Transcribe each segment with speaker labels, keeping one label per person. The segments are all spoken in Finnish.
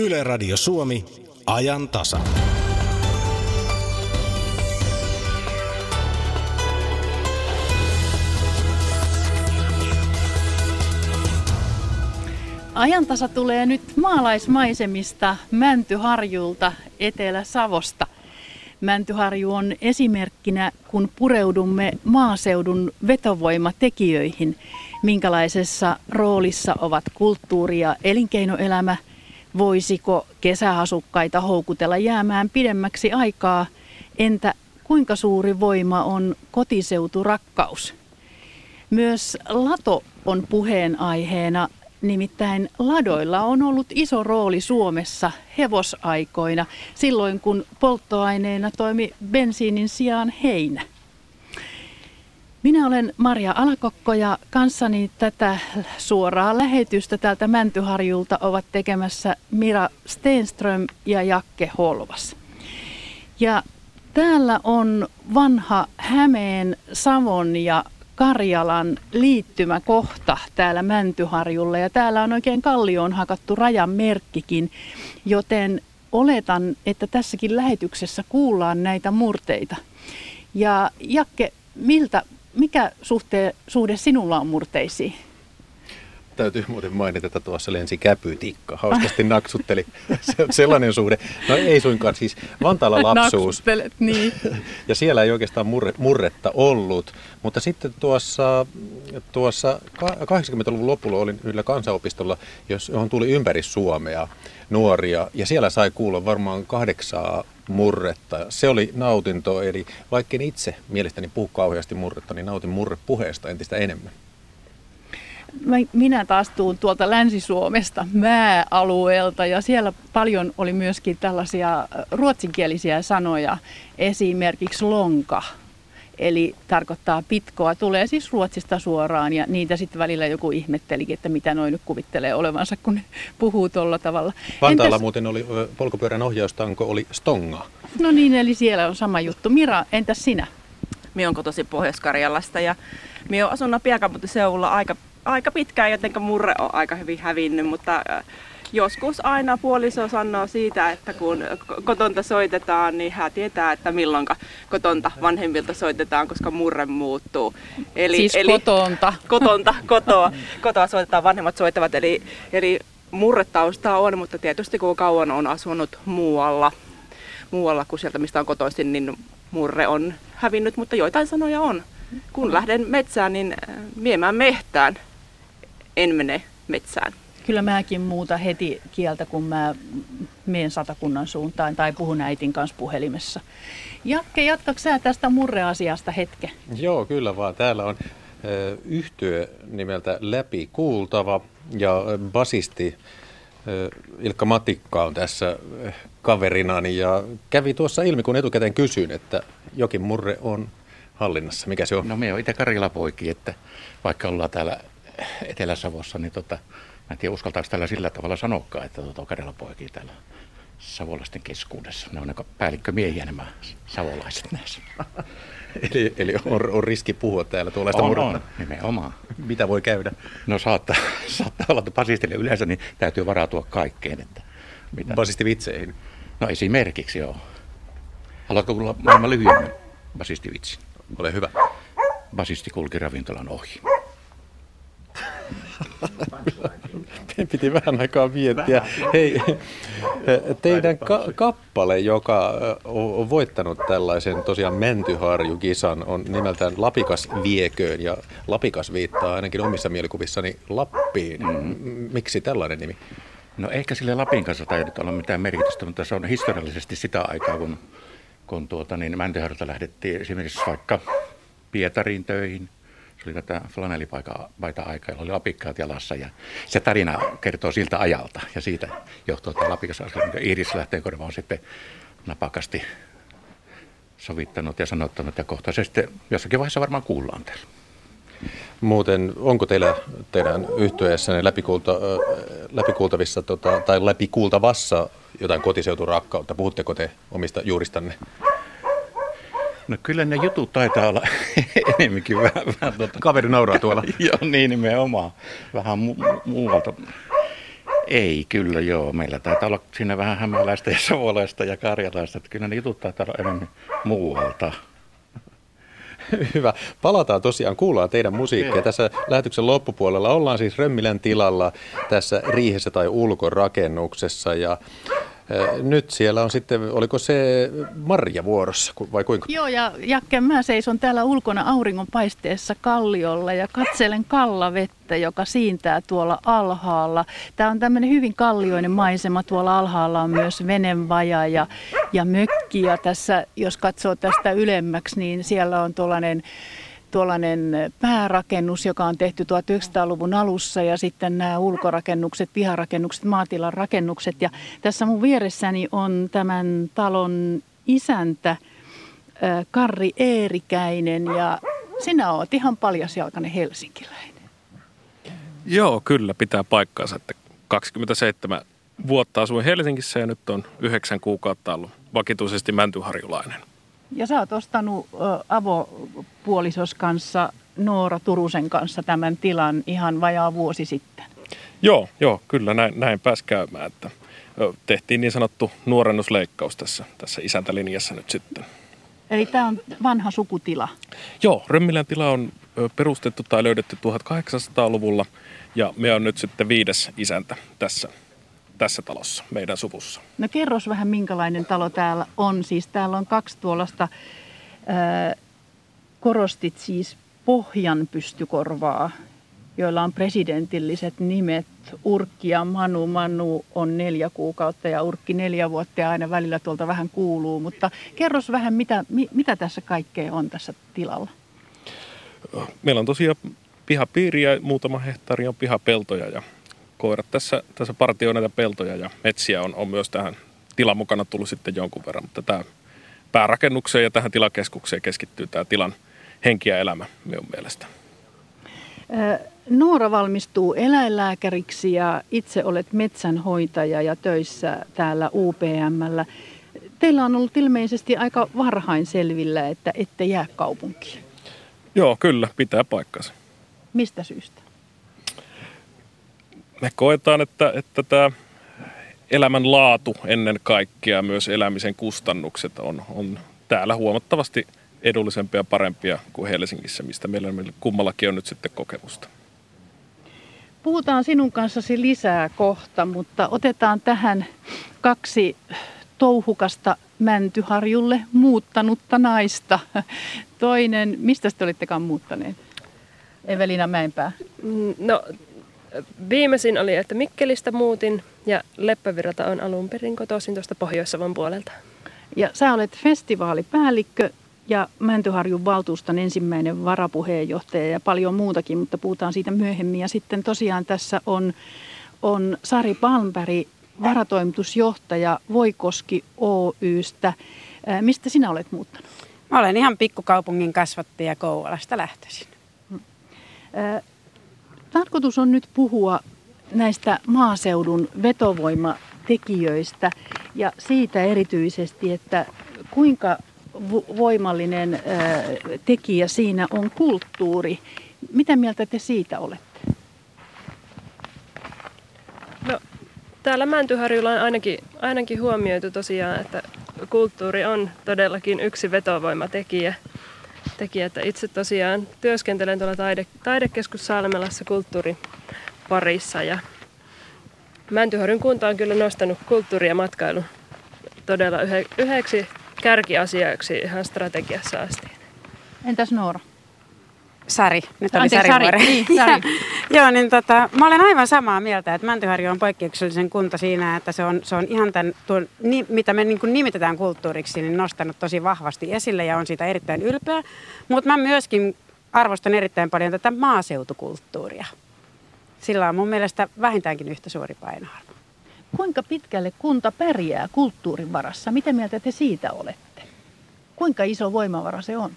Speaker 1: Yle Radio Suomi, ajan tasa.
Speaker 2: Ajantasa tulee nyt maalaismaisemista Mäntyharjulta Etelä-Savosta. Mäntyharju on esimerkkinä, kun pureudumme maaseudun vetovoimatekijöihin, minkälaisessa roolissa ovat kulttuuri ja elinkeinoelämä, voisiko kesäasukkaita houkutella jäämään pidemmäksi aikaa, entä kuinka suuri voima on kotiseuturakkaus. Myös lato on puheenaiheena Nimittäin ladoilla on ollut iso rooli Suomessa hevosaikoina, silloin kun polttoaineena toimi bensiinin sijaan heinä. Minä olen Maria Alakokko ja kanssani tätä suoraa lähetystä täältä Mäntyharjulta ovat tekemässä Mira Stenström ja Jakke Holvas. Ja täällä on vanha Hämeen, Savon ja Karjalan liittymäkohta täällä Mäntyharjulla ja täällä on oikein kallioon hakattu rajan merkkikin, joten oletan, että tässäkin lähetyksessä kuullaan näitä murteita. Ja Jakke, miltä, mikä suhte, suhde sinulla on murteisiin?
Speaker 3: Täytyy muuten mainita, että tuossa lensi käpytikka. Hauskasti naksutteli. Se on sellainen suhde. No ei suinkaan, siis Vantaalla lapsuus.
Speaker 2: niin.
Speaker 3: Ja siellä ei oikeastaan murre, murretta ollut. Mutta sitten tuossa, tuossa 80-luvun lopulla olin yhdellä kansanopistolla, johon tuli ympäri Suomea nuoria. Ja siellä sai kuulla varmaan kahdeksaa murretta. Se oli nautinto, eli vaikka itse mielestäni puhu kauheasti murretta, niin nautin murrepuheesta entistä enemmän
Speaker 2: minä taas tuun tuolta Länsi-Suomesta määalueelta ja siellä paljon oli myöskin tällaisia ruotsinkielisiä sanoja, esimerkiksi lonka. Eli tarkoittaa pitkoa, tulee siis Ruotsista suoraan ja niitä sitten välillä joku ihmettelikin, että mitä noin nyt kuvittelee olevansa, kun ne puhuu tuolla tavalla.
Speaker 3: Vantaalla entäs... muuten oli polkupyörän ohjaustanko oli stonga.
Speaker 2: No niin, eli siellä on sama juttu. Mira, entäs sinä?
Speaker 4: Minä olen kotoisin Pohjois-Karjalasta ja minä olen asunut pääkaupunkiseudulla aika aika pitkään jotenka murre on aika hyvin hävinnyt, mutta äh, joskus aina puoliso sanoo siitä, että kun kotonta soitetaan, niin hän tietää, että milloin kotonta vanhemmilta soitetaan, koska murre muuttuu.
Speaker 2: Eli, siis eli kotonta.
Speaker 4: Kotonta, kotoa, kotoa soitetaan, vanhemmat soittavat, eli, eli murretaustaa on, mutta tietysti kun kauan on asunut muualla, muualla kuin sieltä, mistä on kotoisin, niin murre on hävinnyt, mutta joitain sanoja on. Kun lähden metsään, niin äh, miemään mehtään en mene metsään.
Speaker 2: Kyllä mäkin muuta heti kieltä, kun mä menen satakunnan suuntaan tai puhun äitin kanssa puhelimessa. Jakke, jatkaks sä tästä murreasiasta hetke?
Speaker 3: Joo, kyllä vaan. Täällä on yhtyö nimeltä Läpi kuultava ja basisti Ilkka Matikka on tässä kaverinani ja kävi tuossa ilmi, kun etukäteen kysyin, että jokin murre on hallinnassa. Mikä se on?
Speaker 5: No me on itse että vaikka ollaan täällä Etelä-Savossa, niin tota, en tiedä uskaltaako tällä sillä tavalla sanoakaan, että tota, Karjala poikii täällä savolaisten keskuudessa. Ne on aika päällikkömiehiä nämä savolaiset näissä.
Speaker 3: eli, eli on, on, riski puhua täällä tuollaista
Speaker 5: on, on, nimenomaan.
Speaker 3: Mitä voi käydä?
Speaker 5: No saattaa, saattaa olla, että basistille yleensä niin täytyy varautua kaikkeen. Että
Speaker 3: mitä... Basistivitseihin?
Speaker 5: No esimerkiksi joo. Haluatko kuulla maailman lyhyemmän basistivitsin?
Speaker 3: Ole hyvä.
Speaker 5: Basisti kulki ravintolan ohi.
Speaker 3: Piti vähän aikaa miettiä. Hei, teidän ka- kappale, joka on voittanut tällaisen tosiaan Mentyharju-kisan, on nimeltään Lapikas vieköön. Ja Lapikas viittaa ainakin omissa mielikuvissani Lappiin. Mm-hmm. Miksi tällainen nimi?
Speaker 5: No ehkä sille Lapin kanssa tai olla mitään merkitystä, mutta se on historiallisesti sitä aikaa, kun, kun tuota, niin Mäntyharjulta lähdettiin esimerkiksi vaikka Pietariin töihin – oli tätä flanellipaita-aikaa, jolla oli lapikkaat jalassa. Ja se tarina kertoo siltä ajalta ja siitä johtuu, että lapikas askel, Iiris Lähteenkorva on sitten napakasti sovittanut ja sanottanut ja kohta se sitten jossakin vaiheessa varmaan kuullaan täällä.
Speaker 3: Muuten, onko teillä teidän yhtyeessänne läpikulta, läpikuultavissa tota, tai läpikuultavassa jotain kotiseuturakkautta? Puhutteko te omista juuristanne?
Speaker 5: No kyllä ne jutut taitaa olla enemmänkin vähän... vähän
Speaker 3: tuota... Kaveri nauraa tuolla.
Speaker 5: Joo, niin nimenomaan. Vähän mu- muualta. Ei, kyllä joo. Meillä taitaa olla siinä vähän hämäläistä ja savolaista ja karjalaista. Että kyllä ne jutut taitaa olla enemmän muualta.
Speaker 3: Hyvä. Palataan tosiaan, kuullaan teidän musiikkia. Tässä lähetyksen loppupuolella ollaan siis Römmilän tilalla tässä riihessä tai ulkorakennuksessa. Ja nyt siellä on sitten, oliko se Marja vuorossa vai kuinka?
Speaker 2: Joo ja Jakke, mä seison täällä ulkona auringonpaisteessa kalliolla ja katselen kallavettä, joka siintää tuolla alhaalla. Tämä on tämmöinen hyvin kallioinen maisema. Tuolla alhaalla on myös venevaja ja, ja mökki ja tässä, jos katsoo tästä ylemmäksi, niin siellä on tuollainen tuollainen päärakennus, joka on tehty 1900-luvun alussa ja sitten nämä ulkorakennukset, piharakennukset, maatilan rakennukset. Ja tässä mun vieressäni on tämän talon isäntä Karri Eerikäinen ja sinä oot ihan paljasjalkainen helsinkiläinen.
Speaker 6: Joo, kyllä pitää paikkaansa, että 27 vuotta asuin Helsingissä ja nyt on yhdeksän kuukautta ollut vakituisesti mäntyharjulainen.
Speaker 2: Ja sä oot ostanut avopuolisos kanssa Noora Turusen kanssa tämän tilan ihan vajaa vuosi sitten.
Speaker 6: Joo, joo kyllä näin, näin pääsi käymään. Että tehtiin niin sanottu nuorennusleikkaus tässä, tässä isäntälinjassa nyt sitten.
Speaker 2: Eli tämä on vanha sukutila?
Speaker 6: Joo, Römmilän tila on perustettu tai löydetty 1800-luvulla ja me on nyt sitten viides isäntä tässä tässä talossa, meidän suvussa.
Speaker 2: No kerros vähän, minkälainen talo täällä on. Siis täällä on kaksi tuollaista, ää, korostit siis pohjan pystykorvaa, joilla on presidentilliset nimet. Urkki ja Manu. Manu on neljä kuukautta ja Urkki neljä vuotta ja aina välillä tuolta vähän kuuluu. Mutta kerros vähän, mitä, mitä tässä kaikkea on tässä tilalla?
Speaker 6: Meillä on tosiaan pihapiiriä, muutama hehtaari on pihapeltoja ja koirat tässä, tässä partioi näitä peltoja ja metsiä on, on myös tähän tilan mukana tullut sitten jonkun verran, mutta tämä päärakennukseen ja tähän tilakeskukseen keskittyy tämä tilan henki ja elämä minun mielestä.
Speaker 2: Noora valmistuu eläinlääkäriksi ja itse olet metsänhoitaja ja töissä täällä UPMllä. Teillä on ollut ilmeisesti aika varhain selvillä, että ette jää kaupunkiin.
Speaker 6: Joo, kyllä, pitää paikkansa.
Speaker 2: Mistä syystä?
Speaker 6: Me koetaan, että, että tämä elämän laatu ennen kaikkea, myös elämisen kustannukset on, on täällä huomattavasti edullisempia ja parempia kuin Helsingissä, mistä meillä, meillä kummallakin on nyt sitten kokemusta.
Speaker 2: Puhutaan sinun kanssasi lisää kohta, mutta otetaan tähän kaksi touhukasta Mäntyharjulle muuttanutta naista. Toinen, mistä te olittekaan muuttaneet? Evelina Mäenpää.
Speaker 7: No Viimeisin oli, että Mikkelistä muutin ja Leppävirrata on alun perin kotoisin tuosta Pohjois-Savon puolelta.
Speaker 2: Ja sä olet festivaalipäällikkö ja Mäntyharjun valtuuston ensimmäinen varapuheenjohtaja ja paljon muutakin, mutta puhutaan siitä myöhemmin. Ja sitten tosiaan tässä on, on Sari Palmberg, varatoimitusjohtaja Voikoski Oystä. Mistä sinä olet muuttanut?
Speaker 8: Mä olen ihan pikkukaupungin kasvattaja Kouvolasta lähtöisin.
Speaker 2: Tarkoitus on nyt puhua näistä maaseudun vetovoimatekijöistä ja siitä erityisesti, että kuinka voimallinen tekijä siinä on kulttuuri. Mitä mieltä te siitä olette?
Speaker 7: No, täällä Mäntyharjulla on ainakin, ainakin huomioitu tosiaan, että kulttuuri on todellakin yksi vetovoimatekijä tekijä, että itse tosiaan työskentelen tuolla taide, taidekeskus Salmelassa kulttuuriparissa ja Mäntyharjun kunta on kyllä nostanut kulttuuri ja matkailu todella yhe, yhdeksi kärkiasiaksi ihan strategiassa asti.
Speaker 2: Entäs Noora?
Speaker 8: Sari, nyt oli
Speaker 2: Anteeksi,
Speaker 8: Sari,
Speaker 2: Sari. Niin, Sari.
Speaker 8: Joo, niin tota, mä olen aivan samaa mieltä, että Mäntyharju on poikkeuksellisen kunta siinä, että se on, se on ihan tämän, tuon, ni, mitä me niin nimitetään kulttuuriksi, niin nostanut tosi vahvasti esille ja on siitä erittäin ylpeä. Mutta mä myöskin arvostan erittäin paljon tätä maaseutukulttuuria. Sillä on mun mielestä vähintäänkin yhtä suuri painoarvo.
Speaker 2: Kuinka pitkälle kunta pärjää kulttuurin varassa? Mitä mieltä te siitä olette? Kuinka iso voimavara se on?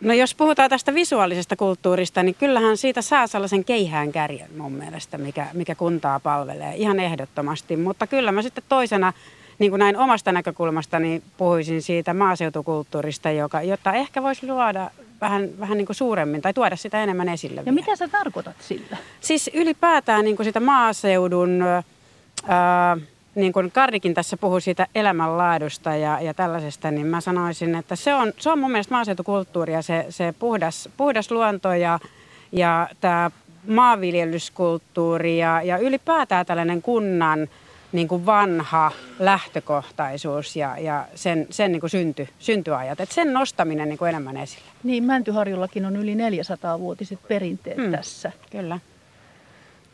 Speaker 8: No jos puhutaan tästä visuaalisesta kulttuurista, niin kyllähän siitä saa sellaisen keihään kärjen mun mielestä, mikä, mikä kuntaa palvelee ihan ehdottomasti. Mutta kyllä mä sitten toisena, niin kuin näin omasta näkökulmastani puhuisin siitä maaseutukulttuurista, joka, jotta ehkä voisi luoda vähän, vähän niin kuin suuremmin tai tuoda sitä enemmän esille.
Speaker 2: Ja
Speaker 8: vielä.
Speaker 2: mitä sä tarkoitat sillä?
Speaker 8: Siis ylipäätään niin kuin sitä maaseudun, ää, niin kuin Kardikin tässä puhui siitä elämänlaadusta ja, ja tällaisesta, niin mä sanoisin, että se on, se on mun mielestä maaseutukulttuuria, se, se puhdas, puhdas luonto ja, ja tämä maanviljelyskulttuuri ja, ja ylipäätään tällainen kunnan niin kuin vanha lähtökohtaisuus ja, ja sen, sen niin kuin synty, syntyajat. Et sen nostaminen niin kuin enemmän esille.
Speaker 2: Niin, Mäntyharjullakin on yli 400-vuotiset perinteet
Speaker 8: Hmm.
Speaker 2: tässä.
Speaker 8: Kyllä.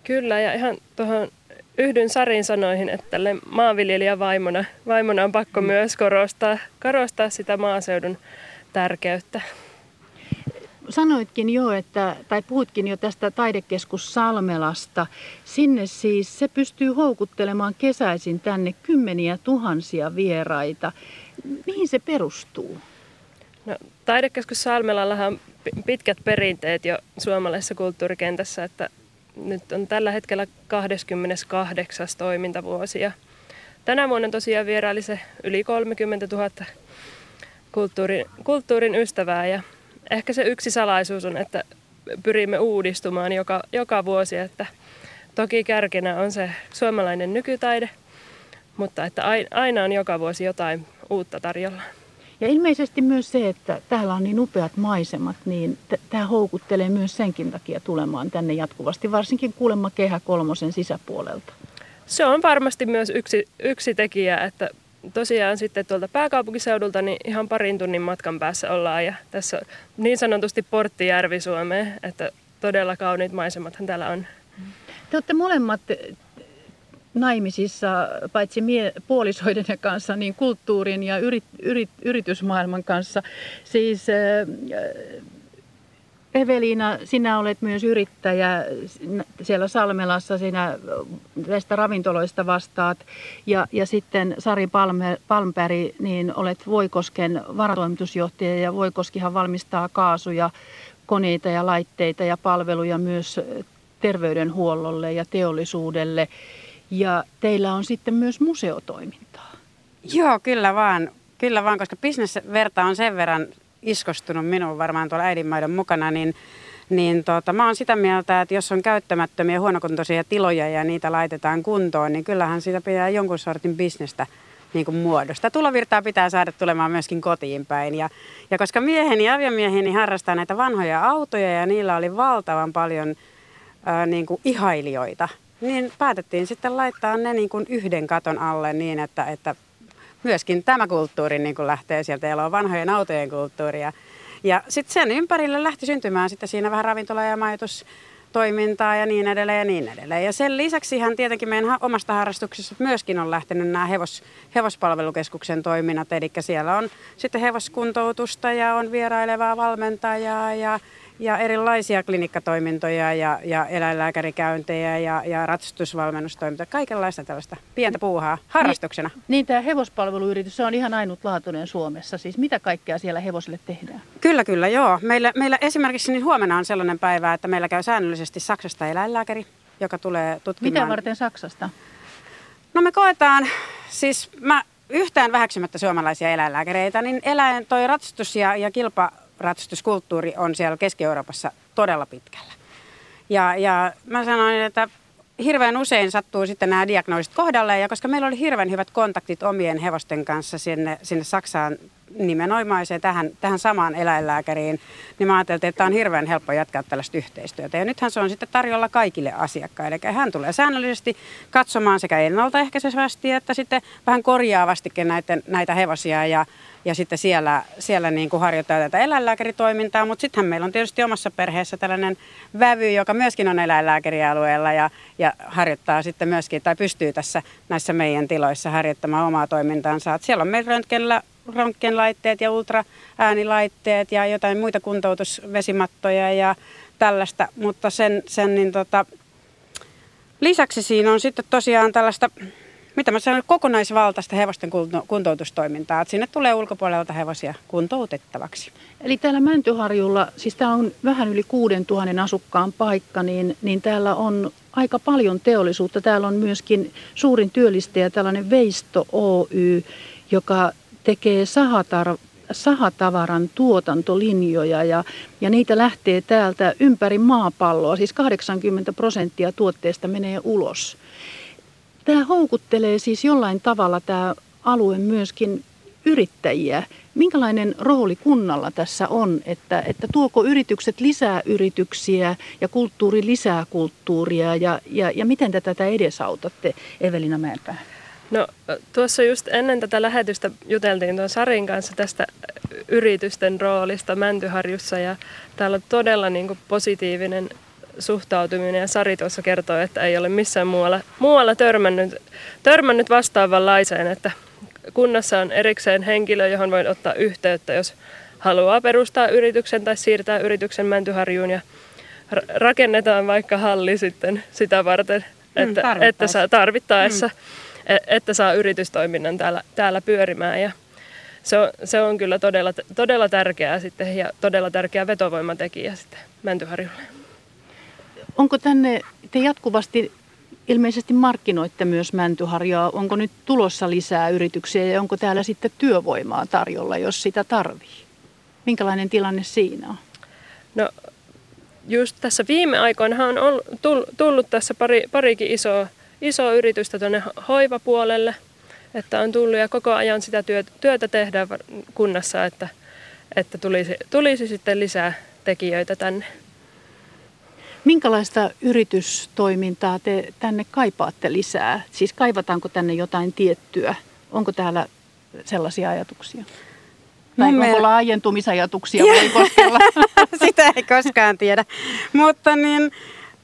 Speaker 7: Kyllä, ja ihan tuohon yhdyn Sarin sanoihin, että tälle maanviljelijävaimona vaimona on pakko myös korostaa, korostaa sitä maaseudun tärkeyttä.
Speaker 2: Sanoitkin jo, että, tai puhutkin jo tästä taidekeskus Salmelasta. Sinne siis se pystyy houkuttelemaan kesäisin tänne kymmeniä tuhansia vieraita. Mihin se perustuu?
Speaker 7: No, taidekeskus Salmelallahan on pi- pitkät perinteet jo suomalaisessa kulttuurikentässä, että nyt on tällä hetkellä 28. toimintavuosi. Ja tänä vuonna tosiaan vieraili se yli 30 000 kulttuurin, kulttuurin ystävää ja ehkä se yksi salaisuus on, että pyrimme uudistumaan joka, joka vuosi, että toki kärkenä on se suomalainen nykytaide, mutta että ai- aina on joka vuosi jotain uutta tarjolla.
Speaker 2: Ja ilmeisesti myös se, että täällä on niin upeat maisemat, niin t- tämä houkuttelee myös senkin takia tulemaan tänne jatkuvasti, varsinkin kuulemma Kehä kolmosen sisäpuolelta.
Speaker 7: Se on varmasti myös yksi, yksi tekijä, että tosiaan sitten tuolta pääkaupunkiseudulta niin ihan parin tunnin matkan päässä ollaan ja tässä on niin sanotusti portti Järvi-Suomeen, että todella kauniit maisemathan täällä on.
Speaker 2: Te olette molemmat naimisissa, paitsi mie- puolisoiden kanssa, niin kulttuurin ja yrit, yrit, yritysmaailman kanssa. Siis äh, Eveliina, sinä olet myös yrittäjä siellä Salmelassa, sinä näistä ravintoloista vastaat. Ja, ja sitten Sari Palme, Palmpäri, niin olet Voikosken varatoimitusjohtaja ja Voikoskihan valmistaa kaasuja, koneita ja laitteita ja palveluja myös terveydenhuollolle ja teollisuudelle. Ja teillä on sitten myös museotoimintaa.
Speaker 8: Joo, kyllä vaan. Kyllä vaan, koska bisnesverta on sen verran iskostunut minuun varmaan tuolla äidinmaidon mukana, niin, niin tota, mä oon sitä mieltä, että jos on käyttämättömiä huonokuntoisia tiloja ja niitä laitetaan kuntoon, niin kyllähän siitä pitää jonkun sortin bisnestä niin kuin muodosta. Tulovirtaa pitää saada tulemaan myöskin kotiin päin. Ja, ja koska mieheni ja aviomieheni harrastaa näitä vanhoja autoja ja niillä oli valtavan paljon ää, niin kuin ihailijoita, niin päätettiin sitten laittaa ne niin kuin yhden katon alle niin, että, että myöskin tämä kulttuuri niin kuin lähtee sieltä ja on vanhojen autojen kulttuuria. Ja sitten sen ympärille lähti syntymään sitten siinä vähän ravintola- ja majoitustoimintaa ja niin edelleen ja niin edelleen. Ja sen lisäksi ihan tietenkin meidän omasta harrastuksessa myöskin on lähtenyt nämä hevos, hevospalvelukeskuksen toiminnat. Eli siellä on sitten hevoskuntoutusta ja on vierailevaa valmentajaa ja ja erilaisia klinikkatoimintoja ja, ja eläinlääkärikäyntejä ja, ja ratsastusvalmennustoimintoja, kaikenlaista tällaista pientä puuhaa harrastuksena.
Speaker 2: Niin, niin tämä hevospalveluyritys, on ihan ainutlaatuinen Suomessa. Siis mitä kaikkea siellä hevosille tehdään?
Speaker 8: Kyllä, kyllä, joo. Meillä, meillä esimerkiksi niin huomenna on sellainen päivä, että meillä käy säännöllisesti Saksasta eläinlääkäri, joka tulee tutkimaan.
Speaker 2: Mitä varten Saksasta?
Speaker 8: No me koetaan, siis mä yhtään väheksymättä suomalaisia eläinlääkäreitä, niin eläin, toi ratsastus ja, ja kilpa ratsastuskulttuuri on siellä Keski-Euroopassa todella pitkällä. Ja, ja mä sanoin, että hirveän usein sattuu sitten nämä diagnoosit kohdalle, ja koska meillä oli hirveän hyvät kontaktit omien hevosten kanssa sinne, sinne Saksaan nimenomaiseen tähän, tähän samaan eläinlääkäriin, niin mä ajattelin, että on hirveän helppo jatkaa tällaista yhteistyötä. Ja nythän se on sitten tarjolla kaikille asiakkaille. Eli hän tulee säännöllisesti katsomaan sekä ennaltaehkäisevästi että sitten vähän korjaavastikin näitä, näitä hevosia ja, ja sitten siellä, siellä niin kuin harjoittaa tätä eläinlääkäritoimintaa, mutta sittenhän meillä on tietysti omassa perheessä tällainen vävy, joka myöskin on eläinlääkärialueella ja, ja harjoittaa sitten myöskin, tai pystyy tässä näissä meidän tiloissa harjoittamaan omaa toimintaansa. Et siellä on meillä röntgenlä, röntgenlaitteet ja ultraäänilaitteet ja jotain muita kuntoutusvesimattoja ja tällaista, mutta sen, sen niin tota, lisäksi siinä on sitten tosiaan tällaista mitä mä sanon, kokonaisvaltaista hevosten kuntoutustoimintaa. Että sinne tulee ulkopuolelta hevosia kuntoutettavaksi.
Speaker 2: Eli täällä Mäntyharjulla, siis tämä on vähän yli 6000 asukkaan paikka, niin, niin täällä on aika paljon teollisuutta. Täällä on myöskin suurin työllistäjä tällainen Veisto Oy, joka tekee sahatar, sahatavaran tuotantolinjoja ja, ja niitä lähtee täältä ympäri maapalloa. Siis 80 prosenttia tuotteesta menee ulos. Tämä houkuttelee siis jollain tavalla tämä alue myöskin yrittäjiä. Minkälainen rooli kunnalla tässä on, että, että tuoko yritykset lisää yrityksiä ja kulttuuri lisää kulttuuria ja, ja, ja miten te tätä edesautatte, Evelina Mäenpää?
Speaker 7: No tuossa just ennen tätä lähetystä juteltiin tuon Sarin kanssa tästä yritysten roolista Mäntyharjussa ja täällä on todella niin kuin positiivinen suhtautuminen ja Sari tuossa kertoi, että ei ole missään muualla, muualla törmännyt, törmännyt vastaavanlaiseen, että kunnassa on erikseen henkilö, johon voi ottaa yhteyttä, jos haluaa perustaa yrityksen tai siirtää yrityksen Mäntyharjuun ja rakennetaan vaikka halli sitten sitä varten, mm, että, mm, että saa tarvittaessa, mm. että saa yritystoiminnan täällä, täällä pyörimään ja se on, se on kyllä todella, todella tärkeää sitten ja todella tärkeä vetovoimatekijä sitten Mäntyharjulle.
Speaker 2: Onko tänne, te jatkuvasti ilmeisesti markkinoitte myös Mäntyharjaa. Onko nyt tulossa lisää yrityksiä ja onko täällä sitten työvoimaa tarjolla, jos sitä tarvii? Minkälainen tilanne siinä on?
Speaker 7: No just tässä viime aikoina on tullut tässä pari, parikin isoa, isoa yritystä tuonne hoivapuolelle, että on tullut ja koko ajan sitä työtä, työtä tehdään kunnassa, että, että tulisi, tulisi sitten lisää tekijöitä tänne.
Speaker 2: Minkälaista yritystoimintaa te tänne kaipaatte lisää? Siis kaivataanko tänne jotain tiettyä? Onko täällä sellaisia ajatuksia? Tai onko meillä... laajentumisajatuksia voi?
Speaker 8: Sitä ei koskaan tiedä. Mutta niin,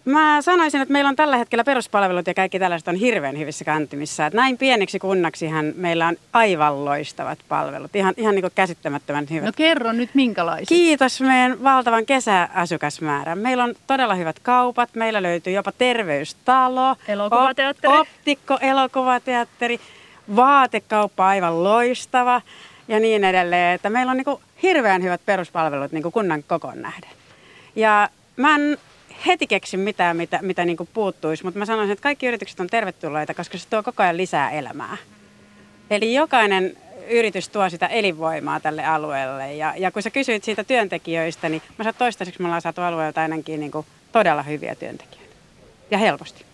Speaker 8: Mä sanoisin, että meillä on tällä hetkellä peruspalvelut ja kaikki tällaiset on hirveän hyvissä kantimissa. Että näin pieneksi kunnaksihan meillä on aivan loistavat palvelut, ihan, ihan niin kuin käsittämättömän hyvät.
Speaker 2: No kerro nyt minkälaiset.
Speaker 8: Kiitos meidän valtavan kesäasukasmäärän. Meillä on todella hyvät kaupat, meillä löytyy jopa terveystalo,
Speaker 7: elokuvateatteri,
Speaker 8: op- optikko, elokuvateatteri, vaatekauppa aivan loistava ja niin edelleen. Että meillä on niin kuin hirveän hyvät peruspalvelut niin kuin kunnan kokoon nähden. Ja mä en heti keksi mitään, mitä, mitä niin kuin puuttuisi, mutta mä sanoisin, että kaikki yritykset on tervetulleita, koska se tuo koko ajan lisää elämää. Eli jokainen yritys tuo sitä elinvoimaa tälle alueelle. Ja, ja kun sä kysyit siitä työntekijöistä, niin mä sanon toistaiseksi me ollaan saatu alueelta ainakin niin kuin todella hyviä työntekijöitä. Ja helposti.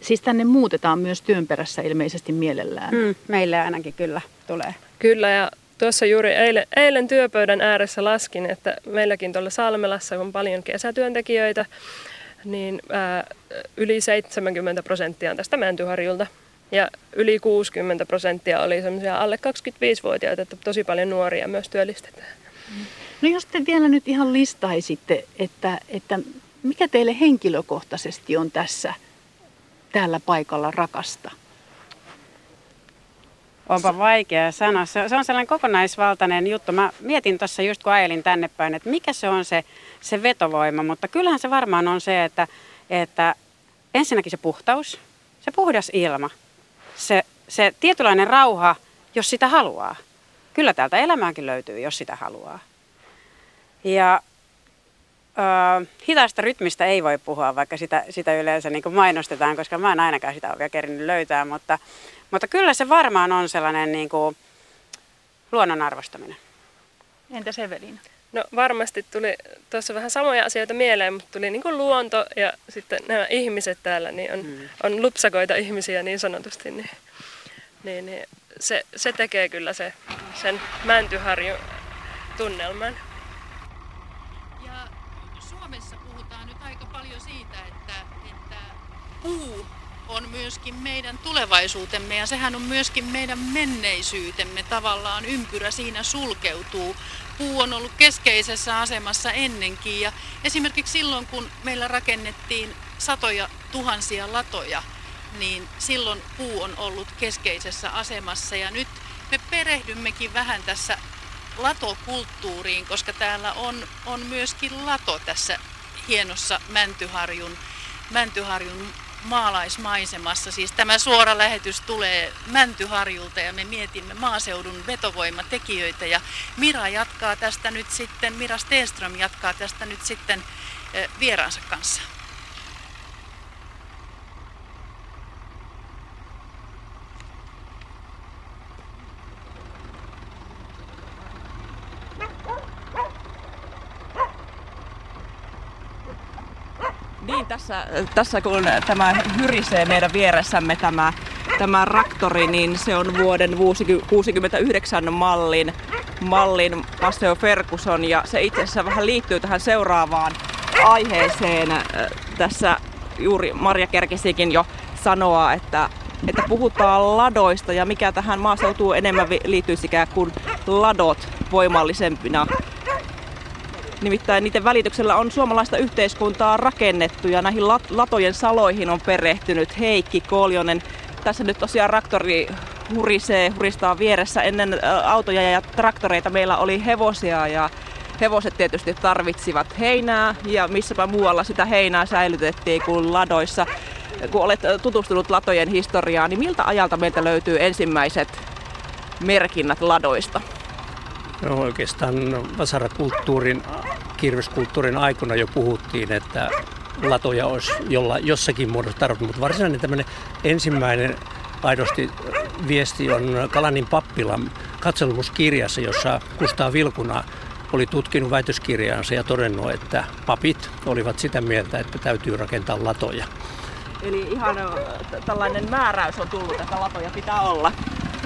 Speaker 2: Siis tänne muutetaan myös työn perässä ilmeisesti mielellään.
Speaker 8: Mm, meille ainakin kyllä tulee.
Speaker 7: Kyllä ja Tuossa juuri eilen, eilen työpöydän ääressä laskin, että meilläkin tuolla Salmelassa on paljon kesätyöntekijöitä, niin ää, yli 70 prosenttia on tästä Mäntyharjulta. Ja yli 60 prosenttia oli semmoisia alle 25-vuotiaita, että tosi paljon nuoria myös työllistetään.
Speaker 2: No jos te vielä nyt ihan listaisitte, että, että mikä teille henkilökohtaisesti on tässä täällä paikalla rakasta?
Speaker 8: Onpa vaikea sanoa. Se, se on sellainen kokonaisvaltainen juttu. Mä mietin tuossa just kun ajelin tänne päin, että mikä se on se, se vetovoima. Mutta kyllähän se varmaan on se, että, että ensinnäkin se puhtaus, se puhdas ilma, se, se tietynlainen rauha, jos sitä haluaa. Kyllä täältä elämäänkin löytyy, jos sitä haluaa. Ja ö, hitaasta rytmistä ei voi puhua, vaikka sitä, sitä yleensä niin mainostetaan, koska mä en ainakaan sitä ole vielä kerinyt löytää, mutta, mutta kyllä se varmaan on sellainen niin kuin luonnon arvostaminen.
Speaker 2: Entäs Evelina?
Speaker 7: No varmasti tuli tuossa vähän samoja asioita mieleen, mutta tuli niin kuin luonto ja sitten nämä ihmiset täällä, niin on, mm. on lupsakoita ihmisiä niin sanotusti, niin, niin, niin se, se tekee kyllä se, sen Mäntyharjun tunnelman.
Speaker 2: Ja Suomessa puhutaan nyt aika paljon siitä, että, että puu on myöskin meidän tulevaisuutemme ja sehän on myöskin meidän menneisyytemme. Tavallaan ympyrä siinä sulkeutuu. Puu on ollut keskeisessä asemassa ennenkin ja esimerkiksi silloin kun meillä rakennettiin satoja tuhansia latoja, niin silloin puu on ollut keskeisessä asemassa ja nyt me perehdymmekin vähän tässä latokulttuuriin, koska täällä on, on myöskin lato tässä hienossa Mäntyharjun, Mäntyharjun maalaismaisemassa. Siis tämä suora lähetys tulee Mäntyharjulta ja me mietimme maaseudun vetovoimatekijöitä ja Mira jatkaa tästä nyt sitten, Mira Stenström jatkaa tästä nyt sitten eh, vieraansa kanssa.
Speaker 4: niin, tässä, tässä kun tämä hyrisee meidän vieressämme tämä, tämä raktori, niin se on vuoden 69 mallin, mallin Paseo Ferguson ja se itse asiassa vähän liittyy tähän seuraavaan aiheeseen. Tässä juuri Marja kerkisikin jo sanoa, että, että puhutaan ladoista ja mikä tähän maaseutuun enemmän liittyisikään kuin ladot voimallisempina Nimittäin niiden välityksellä on suomalaista yhteiskuntaa rakennettu ja näihin latojen saloihin on perehtynyt Heikki Koljonen. Tässä nyt tosiaan traktori hurisee, huristaa vieressä. Ennen autoja ja traktoreita meillä oli hevosia ja hevoset tietysti tarvitsivat heinää ja missäpä muualla sitä heinää säilytettiin kuin ladoissa. Kun olet tutustunut latojen historiaan, niin miltä ajalta meiltä löytyy ensimmäiset merkinnät ladoista?
Speaker 9: No oikeastaan vasarakulttuurin, kirveskulttuurin aikana jo puhuttiin, että latoja olisi jolla, jossakin muodossa tarvittu, mutta varsinainen tämmöinen ensimmäinen aidosti viesti on Kalanin pappilan katselmuskirjassa, jossa Kustaa Vilkuna oli tutkinut väitöskirjaansa ja todennut, että papit olivat sitä mieltä, että täytyy rakentaa latoja.
Speaker 4: Eli ihan tällainen määräys on tullut, että latoja pitää olla.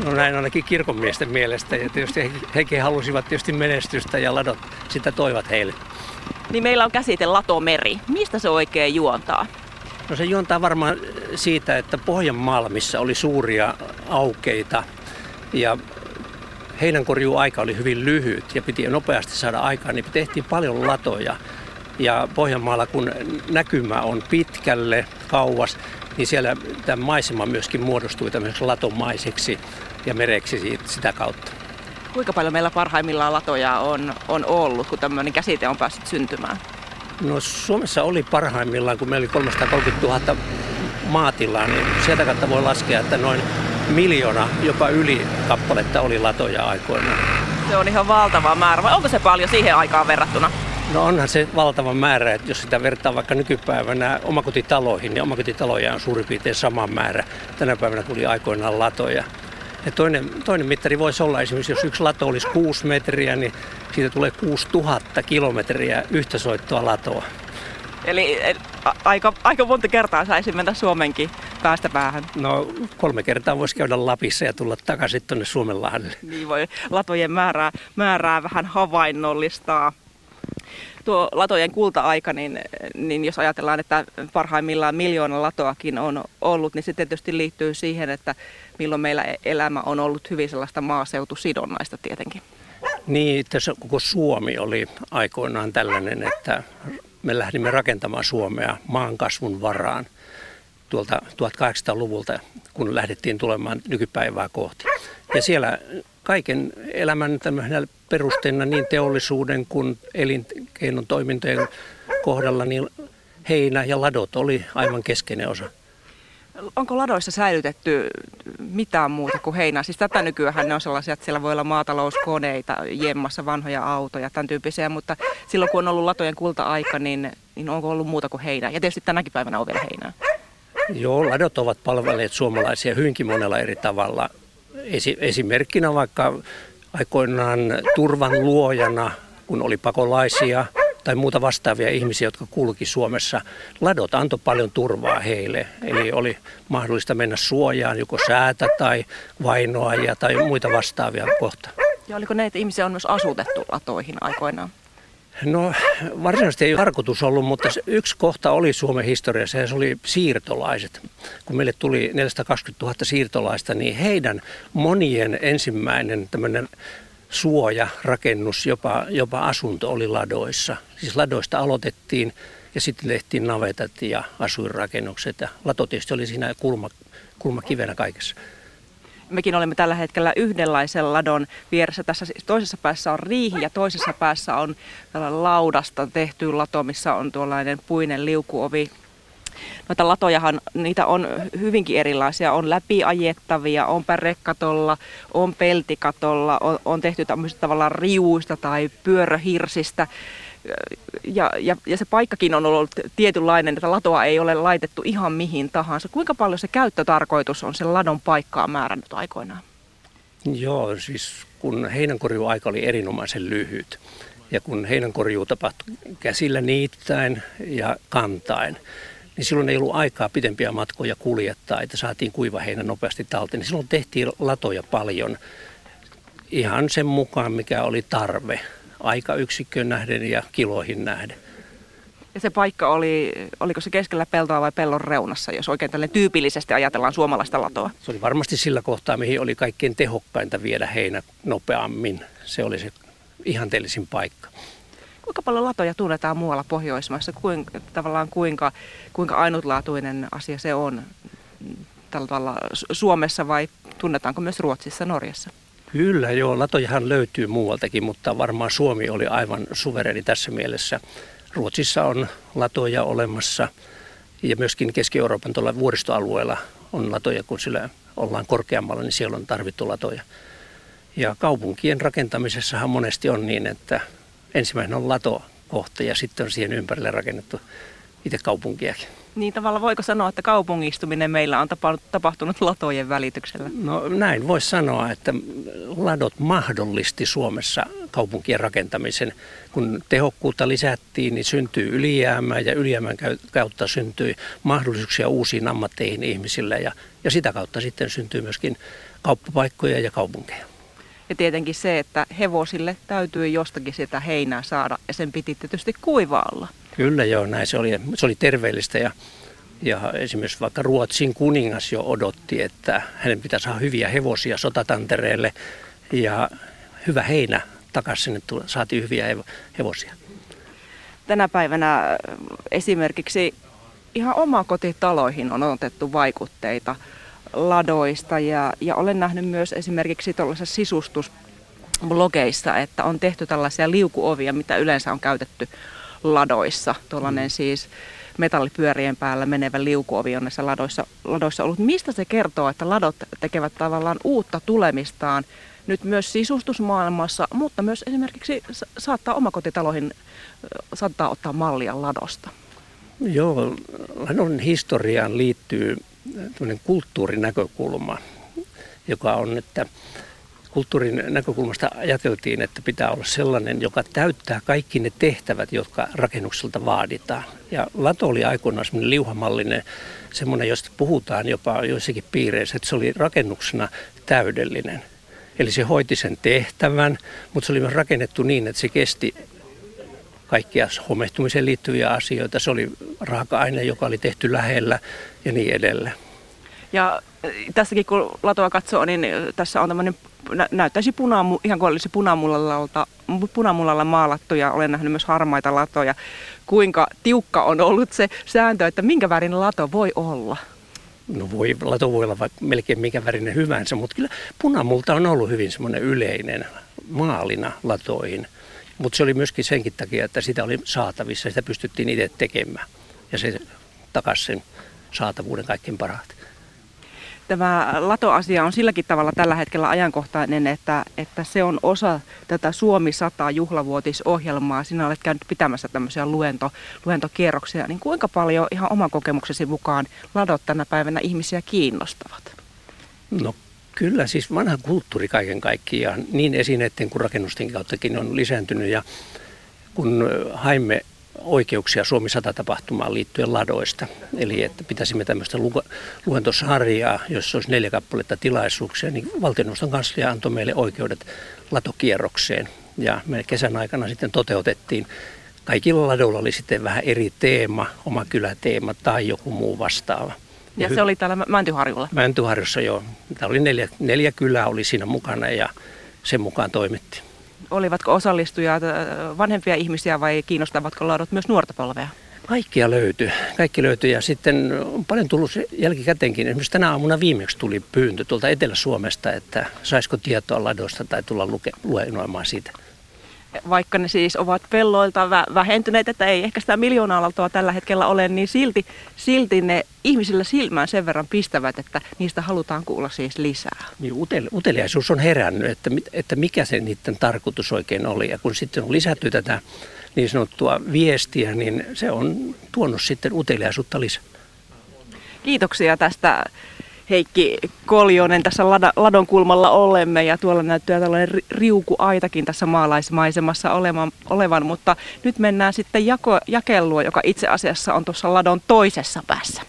Speaker 9: No näin ainakin kirkonmiesten mielestä ja tietysti hekin halusivat tietysti menestystä ja ladot sitä toivat heille.
Speaker 4: Niin meillä on käsite latomeri. Mistä se oikein juontaa?
Speaker 9: No se juontaa varmaan siitä, että Pohjanmalmissa oli suuria aukeita ja heinänkorjuaika oli hyvin lyhyt ja piti nopeasti saada aikaa, niin tehtiin paljon latoja. Ja Pohjanmaalla, kun näkymä on pitkälle, kauas, niin siellä tämä maisema myöskin muodostui tämmöiseksi latomaiseksi ja mereksi sitä kautta.
Speaker 4: Kuinka paljon meillä parhaimmillaan latoja on, on ollut, kun tämmöinen käsite on päässyt syntymään?
Speaker 9: No Suomessa oli parhaimmillaan, kun meillä oli 330 000 maatilaa, niin sieltä kautta voi laskea, että noin miljoona, jopa yli kappaletta oli latoja aikoinaan.
Speaker 4: Se on ihan valtava määrä, vai onko se paljon siihen aikaan verrattuna?
Speaker 9: No onhan se valtava määrä, että jos sitä vertaa vaikka nykypäivänä omakotitaloihin, niin omakotitaloja on suurin piirtein sama määrä. Tänä päivänä tuli aikoinaan latoja. Ja toinen, toinen mittari voisi olla esimerkiksi, jos yksi lato olisi 6 metriä, niin siitä tulee 6000 kilometriä yhtä soittoa latoa.
Speaker 4: Eli aika, aika monta kertaa saisi mennä Suomenkin päästä päähän.
Speaker 9: No kolme kertaa voisi käydä Lapissa ja tulla takaisin tuonne Suomenlahdelle.
Speaker 4: Niin voi latojen määrää, määrää vähän havainnollistaa tuo latojen kulta-aika, niin, niin jos ajatellaan, että parhaimmillaan miljoona latoakin on ollut, niin se tietysti liittyy siihen, että milloin meillä elämä on ollut hyvin sellaista maaseutusidonnaista tietenkin.
Speaker 9: Niin, tässä koko Suomi oli aikoinaan tällainen, että me lähdimme rakentamaan Suomea maan kasvun varaan tuolta 1800-luvulta, kun lähdettiin tulemaan nykypäivää kohti. Ja siellä kaiken elämän perusteena niin teollisuuden kuin elinkeinon toimintojen kohdalla, niin heinä ja ladot oli aivan keskeinen osa.
Speaker 4: Onko ladoissa säilytetty mitään muuta kuin heinää? Siis tätä nykyään ne on sellaisia, että siellä voi olla maatalouskoneita, jemmassa vanhoja autoja, tämän tyyppisiä, mutta silloin kun on ollut latojen kulta-aika, niin, niin onko ollut muuta kuin heinää? Ja tietysti tänäkin päivänä on vielä heinää.
Speaker 9: Joo, ladot ovat palvelleet suomalaisia hyvinkin monella eri tavalla. Esimerkkinä vaikka aikoinaan turvan luojana, kun oli pakolaisia tai muuta vastaavia ihmisiä, jotka kulki Suomessa. Ladot antoi paljon turvaa heille, eli oli mahdollista mennä suojaan joko säätä tai vainoajia tai muita vastaavia kohta.
Speaker 4: Ja oliko näitä ihmisiä on myös asutettu latoihin aikoinaan?
Speaker 9: No varsinaisesti ei tarkoitus ollut, mutta yksi kohta oli Suomen historiassa ja se oli siirtolaiset. Kun meille tuli 420 000 siirtolaista, niin heidän monien ensimmäinen tämmöinen suoja, rakennus, jopa, jopa asunto oli ladoissa. Siis ladoista aloitettiin ja sitten tehtiin navetat ja asuinrakennukset ja lato tietysti oli siinä kulma, kulmakivenä kaikessa
Speaker 4: mekin olemme tällä hetkellä yhdenlaisen ladon vieressä. Tässä siis toisessa päässä on riihi ja toisessa päässä on laudasta tehty lato, missä on tuollainen puinen liukuovi. Noita latojahan, niitä on hyvinkin erilaisia. On läpiajettavia, on pärekatolla, on peltikatolla, on, on tehty tämmöisistä tavallaan riuista tai pyöröhirsistä ja, ja, ja se paikkakin on ollut tietynlainen, että latoa ei ole laitettu ihan mihin tahansa. Kuinka paljon se käyttötarkoitus on sen ladon paikkaa määrännyt aikoinaan?
Speaker 9: Joo, siis kun heinänkorjuaika oli erinomaisen lyhyt Ja kun heinänkorjuu tapahtui käsillä niittäen ja kantaen, niin silloin ei ollut aikaa pidempiä matkoja kuljettaa, että saatiin kuiva heinä nopeasti talteen. Niin silloin tehtiin latoja paljon ihan sen mukaan, mikä oli tarve aikayksikköön nähden ja kiloihin nähden.
Speaker 4: Ja se paikka oli, oliko se keskellä peltoa vai pellon reunassa, jos oikein tälle tyypillisesti ajatellaan suomalaista latoa?
Speaker 9: Se oli varmasti sillä kohtaa, mihin oli kaikkein tehokkainta viedä heinä nopeammin. Se oli se ihanteellisin paikka.
Speaker 4: Kuinka paljon latoja tunnetaan muualla Pohjoismaissa? Kuinka, tavallaan kuinka, kuinka ainutlaatuinen asia se on tällä tavalla Suomessa vai tunnetaanko myös Ruotsissa, Norjassa?
Speaker 9: Kyllä joo, latojahan löytyy muualtakin, mutta varmaan Suomi oli aivan suvereni tässä mielessä. Ruotsissa on latoja olemassa ja myöskin Keski-Euroopan tuolla vuoristoalueella on latoja, kun sillä ollaan korkeammalla, niin siellä on tarvittu latoja. Ja kaupunkien rakentamisessahan monesti on niin, että ensimmäinen on latokohta ja sitten on siihen ympärille rakennettu itse kaupunkiakin.
Speaker 4: Niin tavallaan voiko sanoa, että kaupungistuminen meillä on tapahtunut latojen välityksellä?
Speaker 9: No näin voisi sanoa, että ladot mahdollisti Suomessa kaupunkien rakentamisen. Kun tehokkuutta lisättiin, niin syntyy ylijäämää ja ylijäämän kautta syntyi mahdollisuuksia uusiin ammatteihin ihmisille ja, ja sitä kautta sitten syntyy myöskin kauppapaikkoja ja kaupunkeja.
Speaker 4: Ja tietenkin se, että hevosille täytyy jostakin sitä heinää saada ja sen piti tietysti kuivaalla.
Speaker 9: Kyllä joo, näin se oli. Se oli terveellistä ja, ja esimerkiksi vaikka Ruotsin kuningas jo odotti, että hänen pitäisi saada hyviä hevosia sotatantereelle ja hyvä heinä takaisin sinne saatiin hyviä hevosia.
Speaker 4: Tänä päivänä esimerkiksi ihan omakotitaloihin on otettu vaikutteita ladoista ja, ja olen nähnyt myös esimerkiksi tuollaisessa sisustusblogeissa, että on tehty tällaisia liukuovia, mitä yleensä on käytetty ladoissa. Tuollainen mm. siis metallipyörien päällä menevä liukuovi on näissä ladoissa, ladoissa ollut. Mistä se kertoo, että ladot tekevät tavallaan uutta tulemistaan nyt myös sisustusmaailmassa, mutta myös esimerkiksi saattaa omakotitaloihin saattaa ottaa mallia ladosta?
Speaker 9: Joo, ladon historiaan liittyy kulttuurinäkökulma, joka on, että kulttuurin näkökulmasta ajateltiin, että pitää olla sellainen, joka täyttää kaikki ne tehtävät, jotka rakennukselta vaaditaan. Ja lato oli aikoinaan semmoinen liuhamallinen, semmoinen, josta puhutaan jopa joissakin piireissä, että se oli rakennuksena täydellinen. Eli se hoiti sen tehtävän, mutta se oli myös rakennettu niin, että se kesti kaikkia homehtumiseen liittyviä asioita. Se oli raaka-aine, joka oli tehty lähellä ja niin edelleen.
Speaker 4: Ja äh, tässäkin kun latoa katsoo, niin tässä on tämmöinen, näyttäisi punaamu, ihan kuin olisi punamullalla, punamullalla maalattu ja olen nähnyt myös harmaita latoja. Kuinka tiukka on ollut se sääntö, että minkä värin lato voi olla?
Speaker 9: No voi, lato voi olla vaikka melkein mikä värinen hyvänsä, mutta kyllä punamulta on ollut hyvin semmoinen yleinen maalina latoihin. Mutta se oli myöskin senkin takia, että sitä oli saatavissa, sitä pystyttiin itse tekemään. Ja se takasi sen saatavuuden kaikkein parhaiten
Speaker 4: tämä Lato-asia on silläkin tavalla tällä hetkellä ajankohtainen, että, että se on osa tätä Suomi 100 juhlavuotisohjelmaa. Sinä olet käynyt pitämässä tämmöisiä luento, luentokierroksia. Niin kuinka paljon ihan oman kokemuksesi mukaan ladot tänä päivänä ihmisiä kiinnostavat?
Speaker 9: No kyllä, siis vanha kulttuuri kaiken kaikkiaan niin esineiden kuin rakennusten kauttakin on lisääntynyt ja kun haimme oikeuksia Suomi 100 tapahtumaan liittyen ladoista. Eli että pitäisimme tämmöistä luentosarjaa, jossa olisi neljä kappaletta tilaisuuksia, niin valtioneuvoston kanslia antoi meille oikeudet latokierrokseen. Ja me kesän aikana sitten toteutettiin. Kaikilla ladoilla oli sitten vähän eri teema, oma kyläteema tai joku muu vastaava.
Speaker 4: Ja, ja se oli täällä Mäntyharjulla?
Speaker 9: Mäntyharjussa joo. Tämä oli neljä, neljä kylää oli siinä mukana ja sen mukaan toimittiin
Speaker 4: olivatko osallistujat vanhempia ihmisiä vai kiinnostavatko laadut myös nuorta polvea?
Speaker 9: Kaikkia löytyy. Kaikki löytyy ja sitten on paljon tullut jälkikäteenkin. Esimerkiksi tänä aamuna viimeksi tuli pyyntö tuolta Etelä-Suomesta, että saisiko tietoa ladosta tai tulla luke, luennoimaan siitä
Speaker 4: vaikka ne siis ovat pelloilta vähentyneet, että ei ehkä sitä miljoonaa tällä hetkellä ole, niin silti, silti ne ihmisillä silmään sen verran pistävät, että niistä halutaan kuulla siis lisää.
Speaker 9: Niin utel, uteliaisuus on herännyt, että, että mikä se niiden tarkoitus oikein oli. Ja kun sitten on lisätty tätä niin sanottua viestiä, niin se on tuonut sitten uteliaisuutta lisää.
Speaker 4: Kiitoksia tästä Heikki Koljonen tässä ladon kulmalla olemme ja tuolla näyttää tällainen riukuaitakin tässä maalaismaisemassa olevan, olevan mutta nyt mennään sitten jako, jakelua, joka itse asiassa on tuossa ladon toisessa päässä.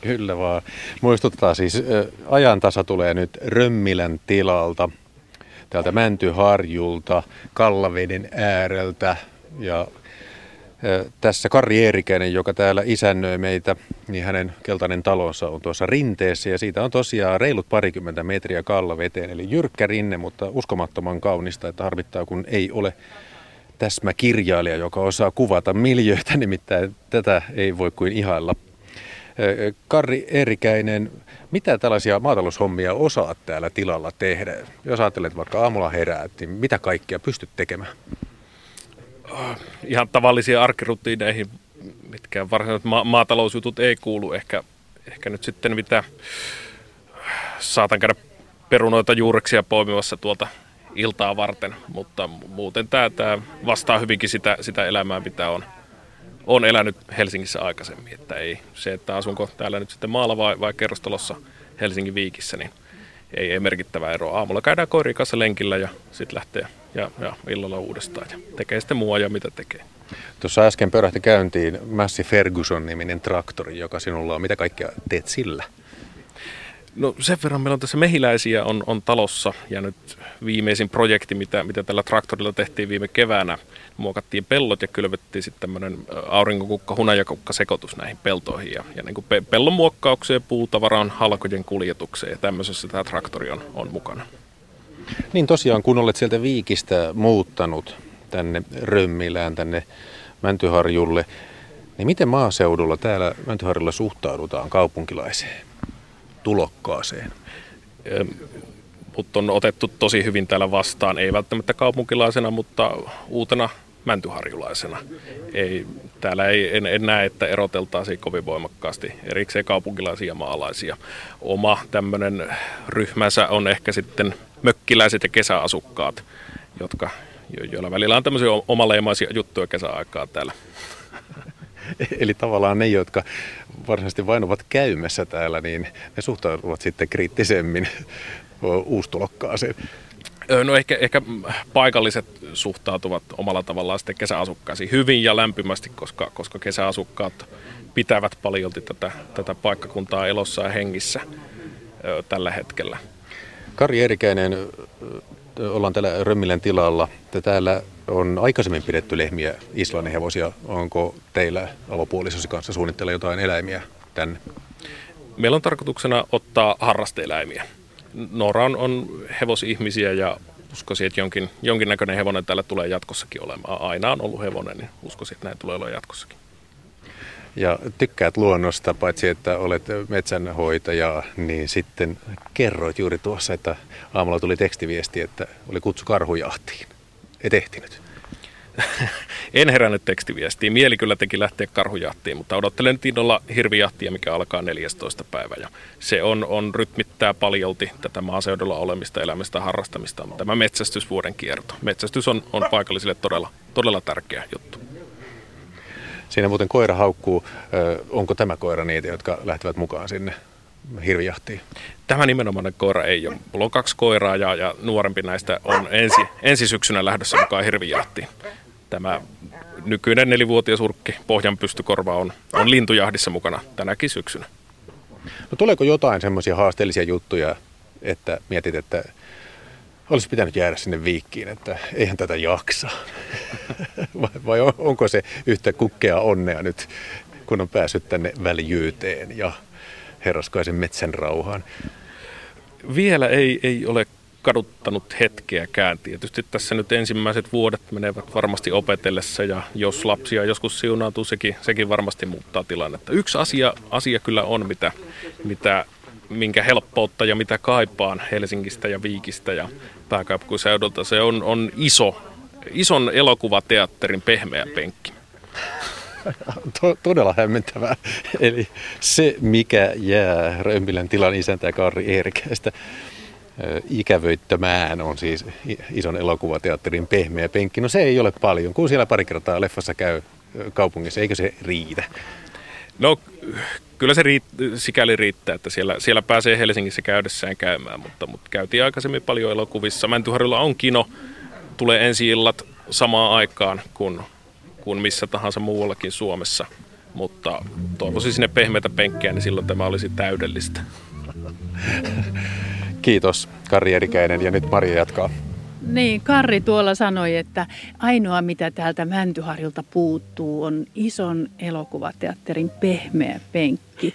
Speaker 3: Kyllä vaan. Muistuttaa siis, ajantasa tulee nyt Römmilän tilalta, täältä Mäntyharjulta, Kallaveden ääreltä ja tässä Karri Eerikäinen, joka täällä isännöi meitä, niin hänen keltainen talonsa on tuossa rinteessä ja siitä on tosiaan reilut parikymmentä metriä kallaveteen, eli jyrkkä rinne, mutta uskomattoman kaunista, että harvittaa kun ei ole täsmäkirjailija, joka osaa kuvata miljöitä, nimittäin tätä ei voi kuin ihailla. Karri Eerikäinen, mitä tällaisia maataloushommia osaat täällä tilalla tehdä? Jos ajattelet vaikka aamulla heräät, niin mitä kaikkea pystyt tekemään?
Speaker 6: Ihan tavallisia arkirutiineihin, mitkä varsinaiset ma- maatalousjutut ei kuulu. Ehkä, ehkä nyt sitten mitä saatan käydä perunoita juureksia poimimassa tuolta iltaa varten, mutta muuten tämä, tämä vastaa hyvinkin sitä, sitä elämää, mitä on, on elänyt Helsingissä aikaisemmin. Että ei se, että asunko täällä nyt sitten maalla vai, vai kerrostalossa Helsingin viikissä, niin ei, ei merkittävä ero. Aamulla käydään koirien kanssa lenkillä ja sitten lähtee ja, ja illalla uudestaan ja tekee sitten mua ja mitä tekee.
Speaker 3: Tuossa äsken pörähti käyntiin Massi Ferguson-niminen traktori, joka sinulla on. Mitä kaikkea teet sillä?
Speaker 6: No sen verran meillä on tässä mehiläisiä on, on talossa ja nyt viimeisin projekti, mitä, mitä tällä traktorilla tehtiin viime keväänä, muokattiin pellot ja kylvettiin sitten tämmöinen aurinkokukka, hunajakukka sekoitus näihin peltoihin ja, ja niin kuin pe- pellon muokkaukseen, puutavaran, halkojen kuljetukseen ja tämmöisessä tämä traktori on, on mukana.
Speaker 3: Niin tosiaan, kun olet sieltä Viikistä muuttanut tänne Römmilään, tänne Mäntyharjulle, niin miten maaseudulla täällä Mäntyharjulla suhtaudutaan kaupunkilaiseen, tulokkaaseen?
Speaker 6: Mut on otettu tosi hyvin täällä vastaan, ei välttämättä kaupunkilaisena, mutta uutena mäntyharjulaisena. Ei, täällä ei, en, en näe, että eroteltaisiin kovin voimakkaasti erikseen kaupunkilaisia ja maalaisia. Oma tämmöinen ryhmänsä on ehkä sitten mökkiläiset ja kesäasukkaat, jotka, joilla välillä on tämmöisiä omaleimaisia juttuja kesäaikaa täällä.
Speaker 3: Eli tavallaan ne, jotka varsinaisesti vain ovat käymässä täällä, niin ne suhtautuvat sitten kriittisemmin uustulokkaaseen.
Speaker 6: No ehkä, ehkä paikalliset suhtautuvat omalla tavallaan sitten kesäasukkaisiin hyvin ja lämpimästi, koska, koska kesäasukkaat pitävät paljolti tätä, tätä paikkakuntaa elossa ja hengissä ö, tällä hetkellä.
Speaker 3: Kari Erikäinen, ollaan täällä Römmilän tilalla. Täällä on aikaisemmin pidetty lehmiä Islannin hevosia. Onko teillä avopuolisosi kanssa suunnitella jotain eläimiä tänne?
Speaker 6: Meillä on tarkoituksena ottaa harrasteeläimiä. Nora on, on hevosihmisiä ja uskoisin, että jonkin, jonkinnäköinen hevonen täällä tulee jatkossakin olemaan. Aina on ollut hevonen, niin uskoisin, että näin tulee olla jatkossakin
Speaker 3: ja tykkäät luonnosta, paitsi että olet metsänhoitaja, niin sitten kerroit juuri tuossa, että aamulla tuli tekstiviesti, että oli kutsu karhujahtiin. Et ehtinyt.
Speaker 6: en herännyt tekstiviestiin. Mieli kyllä teki lähteä karhujahtiin, mutta odottelen innolla hirvijahtia, mikä alkaa 14. päivä. Ja se on, on rytmittää paljolti tätä maaseudulla olemista, elämistä harrastamista. Tämä metsästysvuoden kierto. Metsästys on, on paikallisille todella, todella tärkeä juttu.
Speaker 3: Siinä muuten koira haukkuu. Onko tämä koira niitä, jotka lähtevät mukaan sinne hirvijahtiin?
Speaker 6: Tämä nimenomainen koira ei ole. Mulla on kaksi koiraa ja, ja nuorempi näistä on ensi, ensi syksynä lähdössä mukaan hirvijahtiin. Tämä nykyinen nelivuotias urkki Pohjan pystykorva on, on lintujahdissa mukana tänäkin syksynä.
Speaker 3: No tuleeko jotain semmoisia haasteellisia juttuja, että mietit, että olisi pitänyt jäädä sinne viikkiin, että eihän tätä jaksa. vai, vai onko se yhtä kukkea onnea nyt, kun on päässyt tänne väljyyteen ja herraskaisen metsän rauhaan?
Speaker 6: Vielä ei, ei ole kaduttanut hetkeäkään. Tietysti tässä nyt ensimmäiset vuodet menevät varmasti opetellessa ja jos lapsia joskus siunautuu, sekin, sekin varmasti muuttaa tilannetta. Yksi asia, asia kyllä on, mitä, mitä minkä helppoutta ja mitä kaipaan Helsingistä ja Viikistä ja pääkaupunkiseudulta. Se on, on iso, ison elokuvateatterin pehmeä penkki.
Speaker 3: Todella hämmentävää. Eli se, mikä jää Römpilän tilan isäntä Karri Eerikäistä ikävöittämään on siis ison elokuvateatterin pehmeä penkki. No se ei ole paljon. Kun siellä pari kertaa leffassa käy kaupungissa, eikö se riitä?
Speaker 6: No kyllä se riitt, sikäli riittää, että siellä, siellä pääsee Helsingissä käydessään käymään, mutta, mutta käytiin aikaisemmin paljon elokuvissa. Mäntyharjulla on kino, tulee ensi illat samaan aikaan kuin, kuin missä tahansa muuallakin Suomessa, mutta toivoisin sinne pehmeitä penkkejä, niin silloin tämä olisi täydellistä.
Speaker 3: Kiitos Kari Erikäinen ja nyt Maria jatkaa.
Speaker 2: Niin, Karri tuolla sanoi, että ainoa mitä täältä Mäntyharjulta puuttuu on ison elokuvateatterin pehmeä penkki.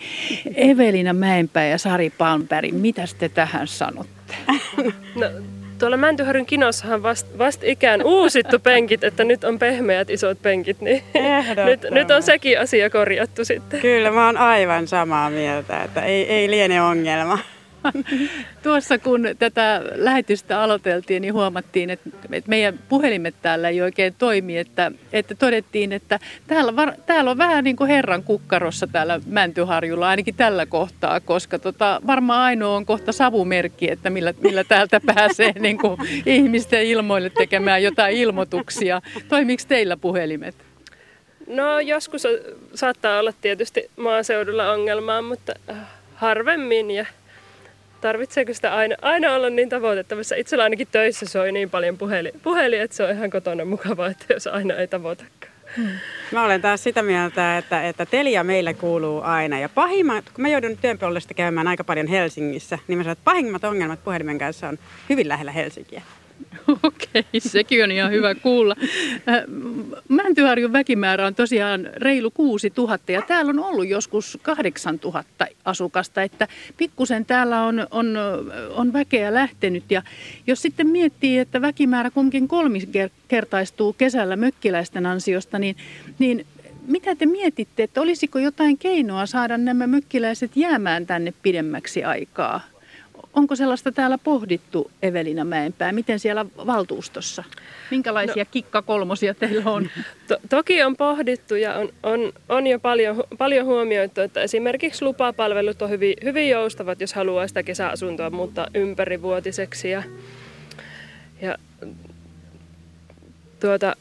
Speaker 2: Evelina Mäenpää ja Sari Palmberg, mitä te tähän sanotte?
Speaker 7: No, tuolla Mäntyharjun kinossahan vast, vast ikään uusittu penkit, että nyt on pehmeät isot penkit, niin nyt, nyt on sekin asia korjattu sitten.
Speaker 8: Kyllä, mä oon aivan samaa mieltä, että ei, ei liene ongelma.
Speaker 2: Tuossa kun tätä lähetystä aloiteltiin, niin huomattiin, että meidän puhelimet täällä ei oikein toimi, että, että todettiin, että täällä, var, täällä on vähän niin kuin herran kukkarossa täällä Mäntyharjulla, ainakin tällä kohtaa, koska tota, varmaan ainoa on kohta savumerkki, että millä, millä täältä pääsee niin kuin ihmisten ilmoille tekemään jotain ilmoituksia. Toimiiko teillä puhelimet?
Speaker 7: No joskus saattaa olla tietysti maaseudulla ongelmaa, mutta äh, harvemmin ja tarvitseeko sitä aina, aina olla niin tavoitettavissa? Itsellä ainakin töissä soi niin paljon puhelin, puhelin että se on ihan kotona mukavaa, että jos aina ei tavoitakaan. Hmm.
Speaker 8: Mä olen taas sitä mieltä, että, että Telia meille kuuluu aina. Ja pahimmat, kun mä joudun työn käymään aika paljon Helsingissä, niin mä sanon, että pahimmat ongelmat puhelimen kanssa on hyvin lähellä Helsinkiä.
Speaker 2: Okei, sekin on ihan hyvä kuulla. Mäntyharjun väkimäärä on tosiaan reilu 6000 ja täällä on ollut joskus 8000 asukasta, että pikkusen täällä on, on, on väkeä lähtenyt. Ja jos sitten miettii, että väkimäärä kumminkin kolmikertaistuu kesällä mökkiläisten ansiosta, niin, niin mitä te mietitte, että olisiko jotain keinoa saada nämä mökkiläiset jäämään tänne pidemmäksi aikaa? Onko sellaista täällä pohdittu, Evelina Mäenpää? Miten siellä valtuustossa? Minkälaisia no, kikkakolmosia teillä on?
Speaker 7: To, toki on pohdittu ja on, on, on jo paljon, paljon huomioitu, että esimerkiksi lupapalvelut on hyvin, hyvin joustavat, jos haluaa sitä kesäasuntoa muuttaa ympärivuotiseksi. Ja, ja tuota,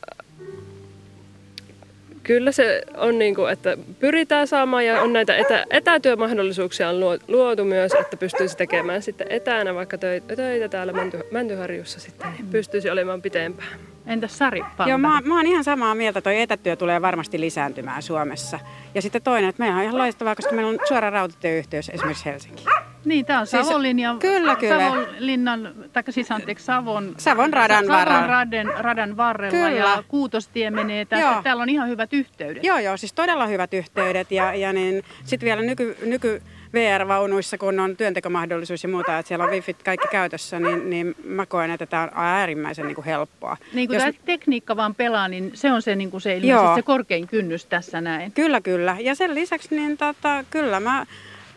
Speaker 7: Kyllä se on niin kuin, että pyritään saamaan ja on näitä etä, etätyömahdollisuuksia on luotu myös, että pystyisi tekemään sitten etänä vaikka töitä, töitä täällä Mänty, Mäntyharjussa sitten, niin pystyisi olemaan pitempään.
Speaker 2: Entäs Sari
Speaker 8: Palme? Joo, mä, mä oon ihan samaa mieltä, toi etätyö tulee varmasti lisääntymään Suomessa. Ja sitten toinen, että meillä on ihan loistavaa, koska meillä on suora rautatieyhteys esimerkiksi Helsinkiin.
Speaker 2: Niin, tämä on siis, Savonlinjan,
Speaker 8: kyllä, kyllä.
Speaker 2: Savonlinnan, tai siis anteeksi, Savon,
Speaker 8: Savon radan,
Speaker 2: Savon radan, radan varrella kyllä. ja Kuutostie menee tästä. Joo. Täällä on ihan hyvät yhteydet.
Speaker 8: Joo, joo, siis todella hyvät yhteydet ja, ja niin, sitten vielä nyky, nyky VR-vaunuissa, kun on työntekomahdollisuus ja muuta, että siellä on wifi kaikki käytössä, niin, niin mä koen, että tämä on äärimmäisen niin kuin helppoa.
Speaker 2: Niin kuin Jos... tämä tekniikka vaan pelaa, niin se on se, niin kuin se, ilmeisesti se korkein kynnys tässä näin.
Speaker 8: Kyllä, kyllä. Ja sen lisäksi niin tota, kyllä mä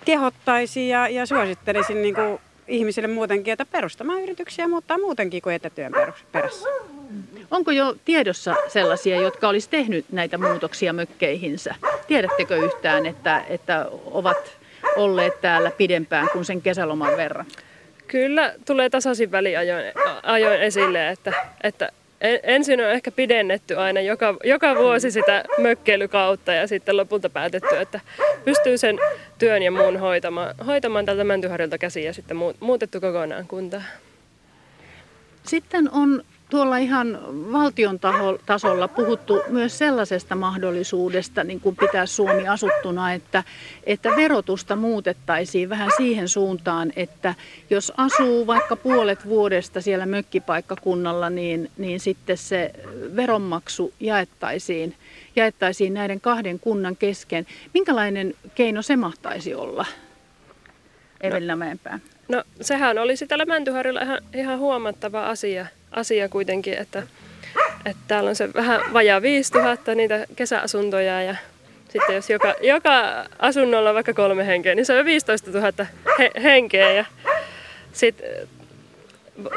Speaker 8: kehottaisin ja, ja suosittelisin niin kuin ihmisille muutenkin, että perustamaan yrityksiä muuttaa muutenkin kuin etätyön perässä.
Speaker 2: Onko jo tiedossa sellaisia, jotka olisi tehnyt näitä muutoksia mökkeihinsä? Tiedättekö yhtään, että, että ovat olleet täällä pidempään kuin sen kesäloman verran?
Speaker 7: Kyllä tulee tasaisin väliajoin ajoin esille, että, että ensin on ehkä pidennetty aina joka, joka vuosi sitä mökkeilykautta ja sitten lopulta päätetty, että pystyy sen työn ja muun hoitamaan, hoitamaan tältä Mäntyharjulta käsiä ja sitten muutettu kokonaan kuntaa.
Speaker 2: Sitten on tuolla ihan valtion tasolla puhuttu myös sellaisesta mahdollisuudesta, niin kuin pitää Suomi asuttuna, että, että verotusta muutettaisiin vähän siihen suuntaan, että jos asuu vaikka puolet vuodesta siellä mökkipaikkakunnalla, niin, niin sitten se veronmaksu jaettaisiin, jaettaisiin näiden kahden kunnan kesken. Minkälainen keino se mahtaisi olla? Evelina Mäenpää.
Speaker 7: No sehän olisi täällä Mäntyharjulla ihan, ihan huomattava asia – asia kuitenkin, että, että täällä on se vähän vajaa 5000 niitä kesäasuntoja ja sitten jos joka, joka asunnolla on vaikka kolme henkeä, niin se on jo 15 000 he, henkeä ja sit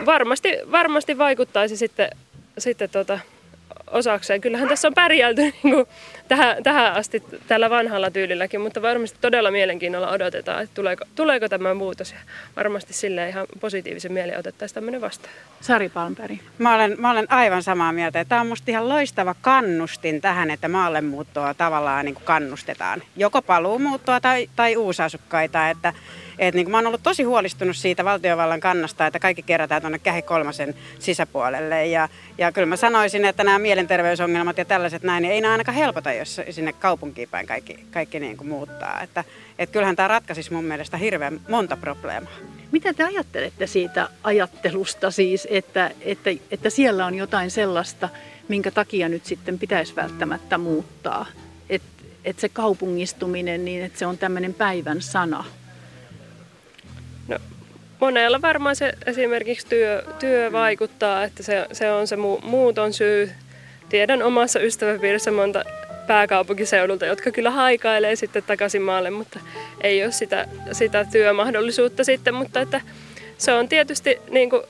Speaker 7: varmasti, varmasti vaikuttaisi sitten, sitten tota, osakseen. Kyllähän tässä on pärjälty niin kuin tähän, tähän asti tällä vanhalla tyylilläkin, mutta varmasti todella mielenkiinnolla odotetaan, että tuleeko, tuleeko tämä muutos. Ja varmasti sille ihan positiivisen mielen otettaisiin tämmöinen vastaan.
Speaker 2: Sari Palmberg.
Speaker 8: Mä olen, mä olen aivan samaa mieltä. Tämä on musta ihan loistava kannustin tähän, että maallemuuttoa tavallaan niin kuin kannustetaan. Joko paluumuuttoa tai, tai uusasukkaita. Että, et niin kuin mä oon ollut tosi huolestunut siitä valtiovallan kannasta, että kaikki kerätään tuonne Kähi kolmasen sisäpuolelle. Ja, ja kyllä mä sanoisin, että nämä mielenterveysongelmat ja tällaiset näin, niin ei nämä ainakaan helpota, jos sinne kaupunkiin päin kaikki, kaikki niin kuin muuttaa. Että, et kyllähän tämä ratkaisisi mun mielestä hirveän monta probleemaa.
Speaker 2: Mitä te ajattelette siitä ajattelusta siis, että, että, että siellä on jotain sellaista, minkä takia nyt sitten pitäisi välttämättä muuttaa? Että et se kaupungistuminen, niin että se on tämmöinen päivän sana.
Speaker 7: Monella varmaan se esimerkiksi työ, työ vaikuttaa, että se, se on se mu, muuton syy. Tiedän omassa ystäväpiirissä monta pääkaupunkiseudulta, jotka kyllä haikailee sitten takaisin maalle, mutta ei ole sitä, sitä työmahdollisuutta sitten, mutta että se on tietysti niin kuin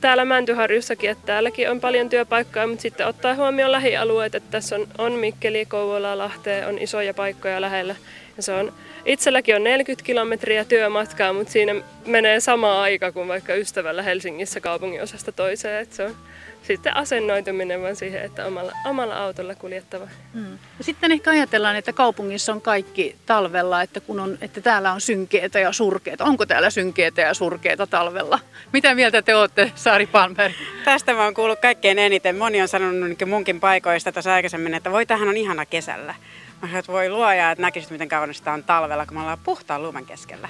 Speaker 7: täällä Mäntyharjussakin, että täälläkin on paljon työpaikkoja, mutta sitten ottaa huomioon lähialueet, että tässä on, on Mikkeli, Kouvola, Lahteen, on isoja paikkoja lähellä. Ja se on, itselläkin on 40 kilometriä työmatkaa, mutta siinä menee sama aika kuin vaikka ystävällä Helsingissä kaupungin osasta toiseen. Että se on, sitten asennoituminen vaan siihen, että omalla, omalla autolla kuljettava.
Speaker 2: Hmm. Ja sitten ehkä ajatellaan, että kaupungissa on kaikki talvella, että, kun on, että täällä on synkeitä ja surkeita. Onko täällä synkeitä ja surkeita talvella? Mitä mieltä te olette, Saari Palmberg?
Speaker 8: Tästä mä oon kuullut kaikkein eniten. Moni on sanonut niin munkin paikoista tässä aikaisemmin, että voi tähän on ihana kesällä. Mä että voi luoja, että näkisit miten kauan sitä on talvella, kun me ollaan puhtaan lumen keskellä.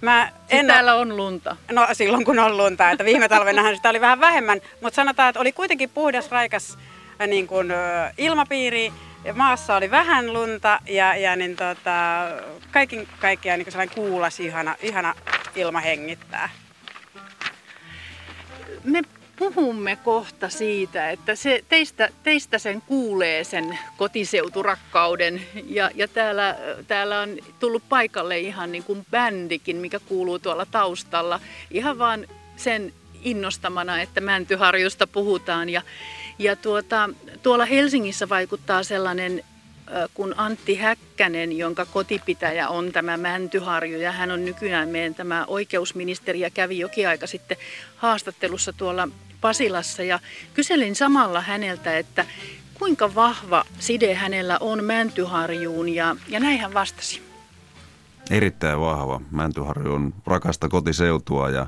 Speaker 2: Mä siis en täällä on lunta?
Speaker 8: No silloin kun on lunta, että viime talvenahan sitä oli vähän vähemmän, mutta sanotaan, että oli kuitenkin puhdas, raikas äh, niin kuin, ilmapiiri. Maassa oli vähän lunta ja, ja niin tota, kaikin kaikkiaan niin sellainen kuulas, ihana, ihana ilma hengittää.
Speaker 2: Me puhumme kohta siitä, että se, teistä, teistä sen kuulee sen kotiseuturakkauden ja, ja täällä, täällä on tullut paikalle ihan niin kuin bändikin, mikä kuuluu tuolla taustalla. Ihan vaan sen innostamana, että Mäntyharjusta puhutaan ja, ja tuota, tuolla Helsingissä vaikuttaa sellainen kun Antti Häkkänen, jonka kotipitäjä on tämä Mäntyharju ja hän on nykyään meidän tämä oikeusministeri ja kävi jokin aika sitten haastattelussa tuolla Pasilassa ja kyselin samalla häneltä, että kuinka vahva side hänellä on Mäntyharjuun ja, ja näin hän vastasi.
Speaker 10: Erittäin vahva. Mäntyharju on rakasta kotiseutua ja,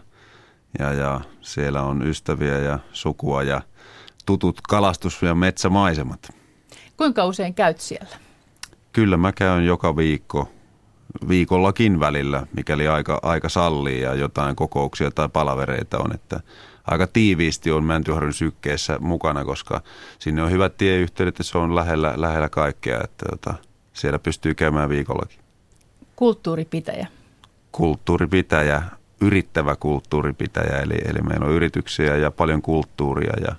Speaker 10: ja, ja siellä on ystäviä ja sukua ja tutut kalastus- ja metsämaisemat.
Speaker 2: Kuinka usein käyt siellä?
Speaker 10: Kyllä mä käyn joka viikko, viikollakin välillä, mikäli aika, aika sallii ja jotain kokouksia tai palavereita on, että aika tiiviisti on Mäntyharjun sykkeessä mukana, koska sinne on hyvät tieyhteydet ja se on lähellä, lähellä kaikkea, että tota, siellä pystyy käymään viikollakin.
Speaker 2: Kulttuuripitäjä.
Speaker 10: Kulttuuripitäjä, yrittävä kulttuuripitäjä, eli, eli meillä on yrityksiä ja paljon kulttuuria ja,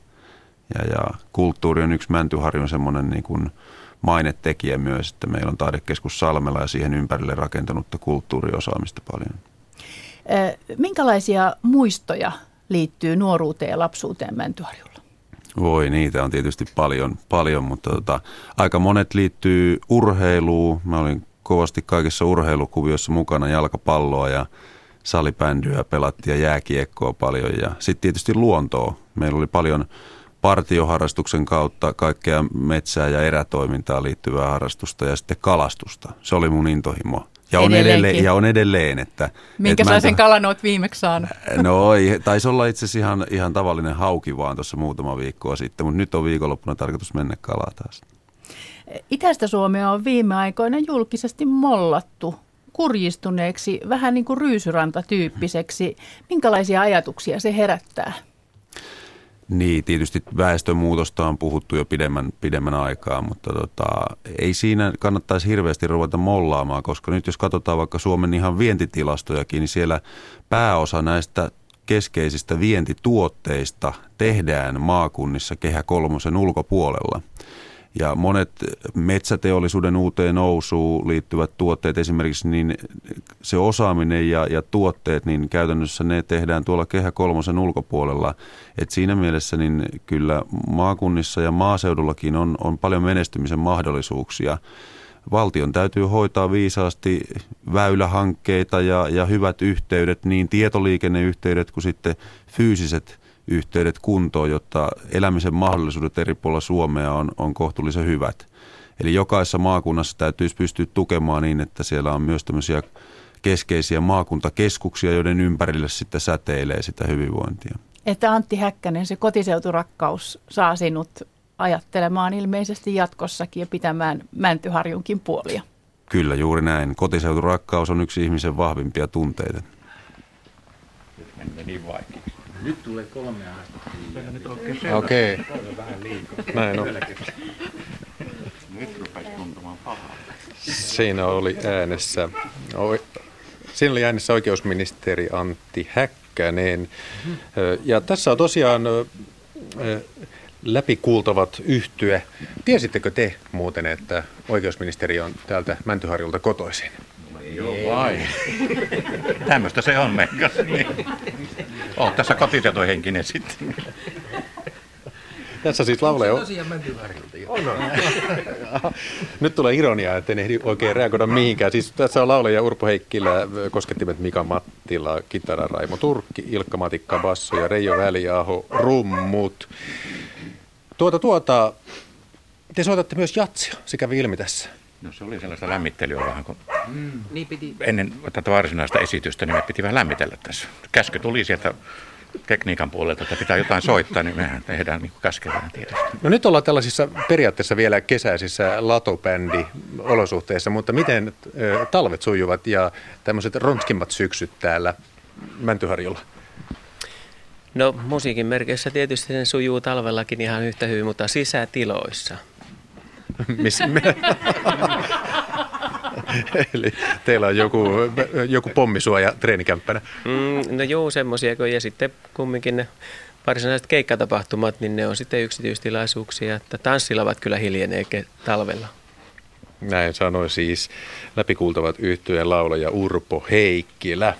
Speaker 10: ja, ja kulttuuri on yksi Mäntyharjun semmoinen niin kuin mainetekijä myös, että meillä on taidekeskus Salmela ja siihen ympärille rakentanutta kulttuuriosaamista paljon.
Speaker 2: Minkälaisia muistoja liittyy nuoruuteen ja lapsuuteen Mäntyharjulla?
Speaker 10: Voi, niitä on tietysti paljon, paljon mutta tota, aika monet liittyy urheiluun. Mä olin kovasti kaikissa urheilukuvioissa mukana jalkapalloa ja salibändyä pelattiin ja jääkiekkoa paljon. Ja sitten tietysti luontoa. Meillä oli paljon partioharrastuksen kautta kaikkea metsää ja erätoimintaa liittyvää harrastusta ja sitten kalastusta. Se oli mun intohimo. Ja on, edelleen, ja on edelleen, että...
Speaker 2: Minkä
Speaker 10: että
Speaker 2: sen kalan oot viimeksi saanut?
Speaker 10: No ei, taisi olla itse asiassa ihan, ihan tavallinen hauki vaan tuossa muutama viikkoa sitten, mutta nyt on viikonloppuna tarkoitus mennä kalaa taas.
Speaker 2: Itäistä Suomea on viime aikoina julkisesti mollattu kurjistuneeksi, vähän niin kuin ryysyranta-tyyppiseksi. Minkälaisia ajatuksia se herättää?
Speaker 10: Niin, tietysti väestönmuutosta on puhuttu jo pidemmän, pidemmän aikaa, mutta tota, ei siinä kannattaisi hirveästi ruveta mollaamaan, koska nyt jos katsotaan vaikka Suomen ihan vientitilastojakin, niin siellä pääosa näistä keskeisistä vientituotteista tehdään maakunnissa Kehä kolmosen ulkopuolella. Ja monet metsäteollisuuden uuteen nousuun liittyvät tuotteet esimerkiksi, niin se osaaminen ja, ja tuotteet, niin käytännössä ne tehdään tuolla Kehä kolmosen ulkopuolella. Et siinä mielessä niin kyllä maakunnissa ja maaseudullakin on, on paljon menestymisen mahdollisuuksia. Valtion täytyy hoitaa viisaasti väylähankkeita ja, ja hyvät yhteydet, niin tietoliikenneyhteydet kuin sitten fyysiset yhteydet kuntoon, jotta elämisen mahdollisuudet eri puolilla Suomea on, on kohtuullisen hyvät. Eli jokaisessa maakunnassa täytyisi pystyä tukemaan niin, että siellä on myös tämmöisiä keskeisiä maakuntakeskuksia, joiden ympärille sitten säteilee sitä hyvinvointia.
Speaker 2: Että Antti Häkkänen, se kotiseuturakkaus saa sinut ajattelemaan ilmeisesti jatkossakin ja pitämään Mäntyharjunkin puolia.
Speaker 10: Kyllä, juuri näin. Kotiseuturakkaus on yksi ihmisen vahvimpia tunteita.
Speaker 5: Nyt niin vaikea.
Speaker 11: Nyt tulee kolme haastattelua.
Speaker 3: Okei. Okay. Näin on.
Speaker 5: Nyt rupeaa tuntumaan pahalta.
Speaker 3: Siinä oli äänessä, siinä oli äänessä oikeusministeri Antti Häkkänen. Ja tässä on tosiaan läpikuultavat yhtyä. Tiesittekö te muuten, että oikeusministeri on täältä Mäntyharjulta kotoisin?
Speaker 5: Joo vai. Tämmöistä se on meikäs. Niin. Oot tässä kotiseutuhenkinen sitten.
Speaker 3: Tässä siis laulee...
Speaker 11: On tosiaan On, on.
Speaker 3: Nyt tulee ironia, että en ehdi oikein reagoida mihinkään. Siis tässä on lauleja Urpo Heikkilä, koskettimet Mika Mattila, kitara Raimo Turkki, Ilkka Matikka Basso ja Reijo Väliaho, rummut. Tuota, tuota, te soitatte myös jatsia, se kävi ilmi tässä.
Speaker 5: No se oli sellaista lämmittelyä vähän, kun
Speaker 11: mm, niin piti.
Speaker 5: ennen tätä varsinaista esitystä niin me piti vähän lämmitellä tässä. Käsky tuli sieltä tekniikan puolelta, että pitää jotain soittaa, niin mehän tehdään niin käsketään tietysti.
Speaker 3: No nyt ollaan tällaisissa periaatteessa vielä kesäisissä latobändi-olosuhteissa, mutta miten ö, talvet sujuvat ja tämmöiset ronskimmat syksyt täällä Mäntyharjulla?
Speaker 12: No musiikin merkeissä tietysti se sujuu talvellakin ihan yhtä hyvin, mutta sisätiloissa.
Speaker 3: Miss, Eli teillä on joku, joku pommisuoja treenikämppänä?
Speaker 12: Mm, no joo, semmoisia ja sitten kumminkin ne varsinaiset keikkatapahtumat, niin ne on sitten yksityistilaisuuksia, että tanssilavat kyllä hiljenee talvella.
Speaker 3: Näin sanoi siis läpikuultavat yhtyeen laulaja Urpo Heikkilä.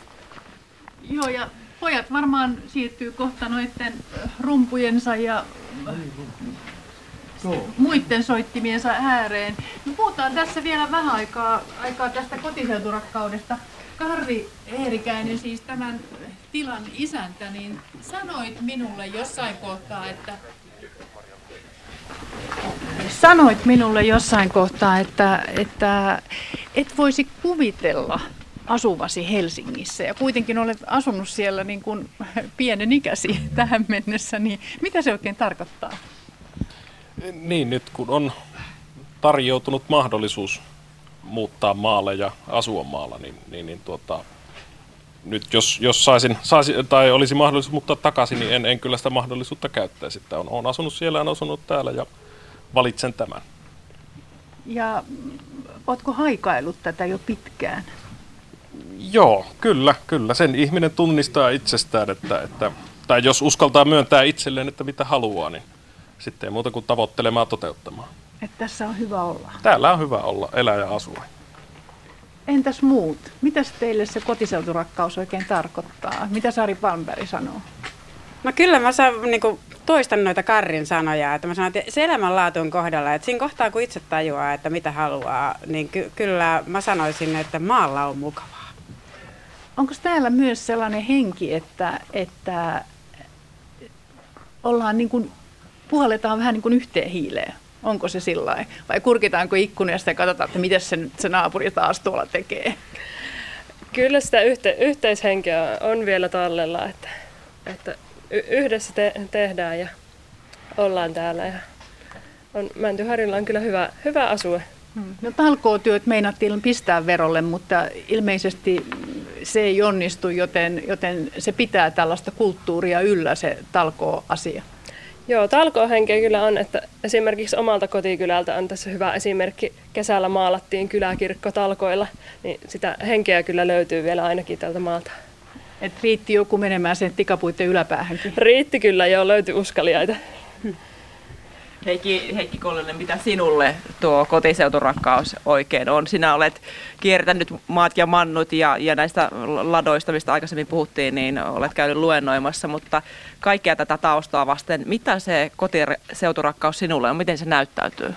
Speaker 2: Joo, ja pojat varmaan siirtyy kohta noiden rumpujensa ja muiden soittimiensa ääreen. Me puhutaan tässä vielä vähän aikaa, aikaa tästä kotiseuturakkaudesta. Karri Eerikäinen, siis tämän tilan isäntä, niin sanoit minulle jossain kohtaa, että Sanoit minulle jossain kohtaa, että, että et voisi kuvitella asuvasi Helsingissä ja kuitenkin olet asunut siellä niin kuin pienen ikäsi tähän mennessä, niin mitä se oikein tarkoittaa?
Speaker 6: Niin, nyt kun on tarjoutunut mahdollisuus muuttaa maalle ja asua maalla, niin, niin, niin tuota, nyt jos, jos saisin, saisin, tai olisi mahdollisuus muuttaa takaisin, niin en, en kyllä sitä mahdollisuutta käyttäisi. Että on, on asunut siellä, on asunut täällä ja valitsen tämän.
Speaker 2: Ja oletko haikailut tätä jo pitkään?
Speaker 6: Joo, kyllä, kyllä. Sen ihminen tunnistaa itsestään, että, että tai jos uskaltaa myöntää itselleen, että mitä haluaa, niin sitten ei muuta kuin tavoittelemaan toteuttamaan.
Speaker 2: Että tässä on hyvä olla.
Speaker 6: Täällä on hyvä olla, elää ja asua.
Speaker 2: Entäs muut? Mitäs teille se kotiseuturakkaus oikein tarkoittaa? Mitä Sari Palmberg sanoo?
Speaker 8: No kyllä mä saan, niin kuin, toistan noita Karrin sanoja, että mä sanon, että se elämänlaatu on kohdalla, että siinä kohtaa kun itse tajuaa, että mitä haluaa, niin ky- kyllä mä sanoisin, että maalla on mukavaa.
Speaker 2: Onko täällä myös sellainen henki, että, että ollaan niin kuin puhalletaan vähän niin kuin yhteen hiileen. Onko se sillä Vai kurkitaanko ikkunasta ja katsotaan, että mitä se, se naapuri taas tuolla tekee?
Speaker 7: Kyllä sitä yhte, yhteishenkeä on vielä tallella, että, että yhdessä te, tehdään ja ollaan täällä. Ja on, Mäntyharjulla on kyllä hyvä, hyvä asue.
Speaker 2: Hmm. No talkootyöt meinattiin pistää verolle, mutta ilmeisesti se ei onnistu, joten, joten se pitää tällaista kulttuuria yllä se talkooasia.
Speaker 7: Joo, talkohenkeä kyllä on, että esimerkiksi omalta kotikylältä on tässä hyvä esimerkki. Kesällä maalattiin kyläkirkko talkoilla, niin sitä henkeä kyllä löytyy vielä ainakin tältä maalta.
Speaker 2: Et riitti joku menemään sen tikapuitten yläpäähänkin?
Speaker 7: Riitti kyllä, joo, löytyi uskaliaita.
Speaker 4: Heikki, Heikki Kollinen, mitä sinulle tuo kotiseuturakkaus oikein on? Sinä olet kiertänyt maat ja mannut ja, ja näistä ladoista, mistä aikaisemmin puhuttiin, niin olet käynyt luennoimassa, mutta kaikkea tätä taustaa vasten, mitä se kotiseuturakkaus sinulle on, miten se näyttäytyy?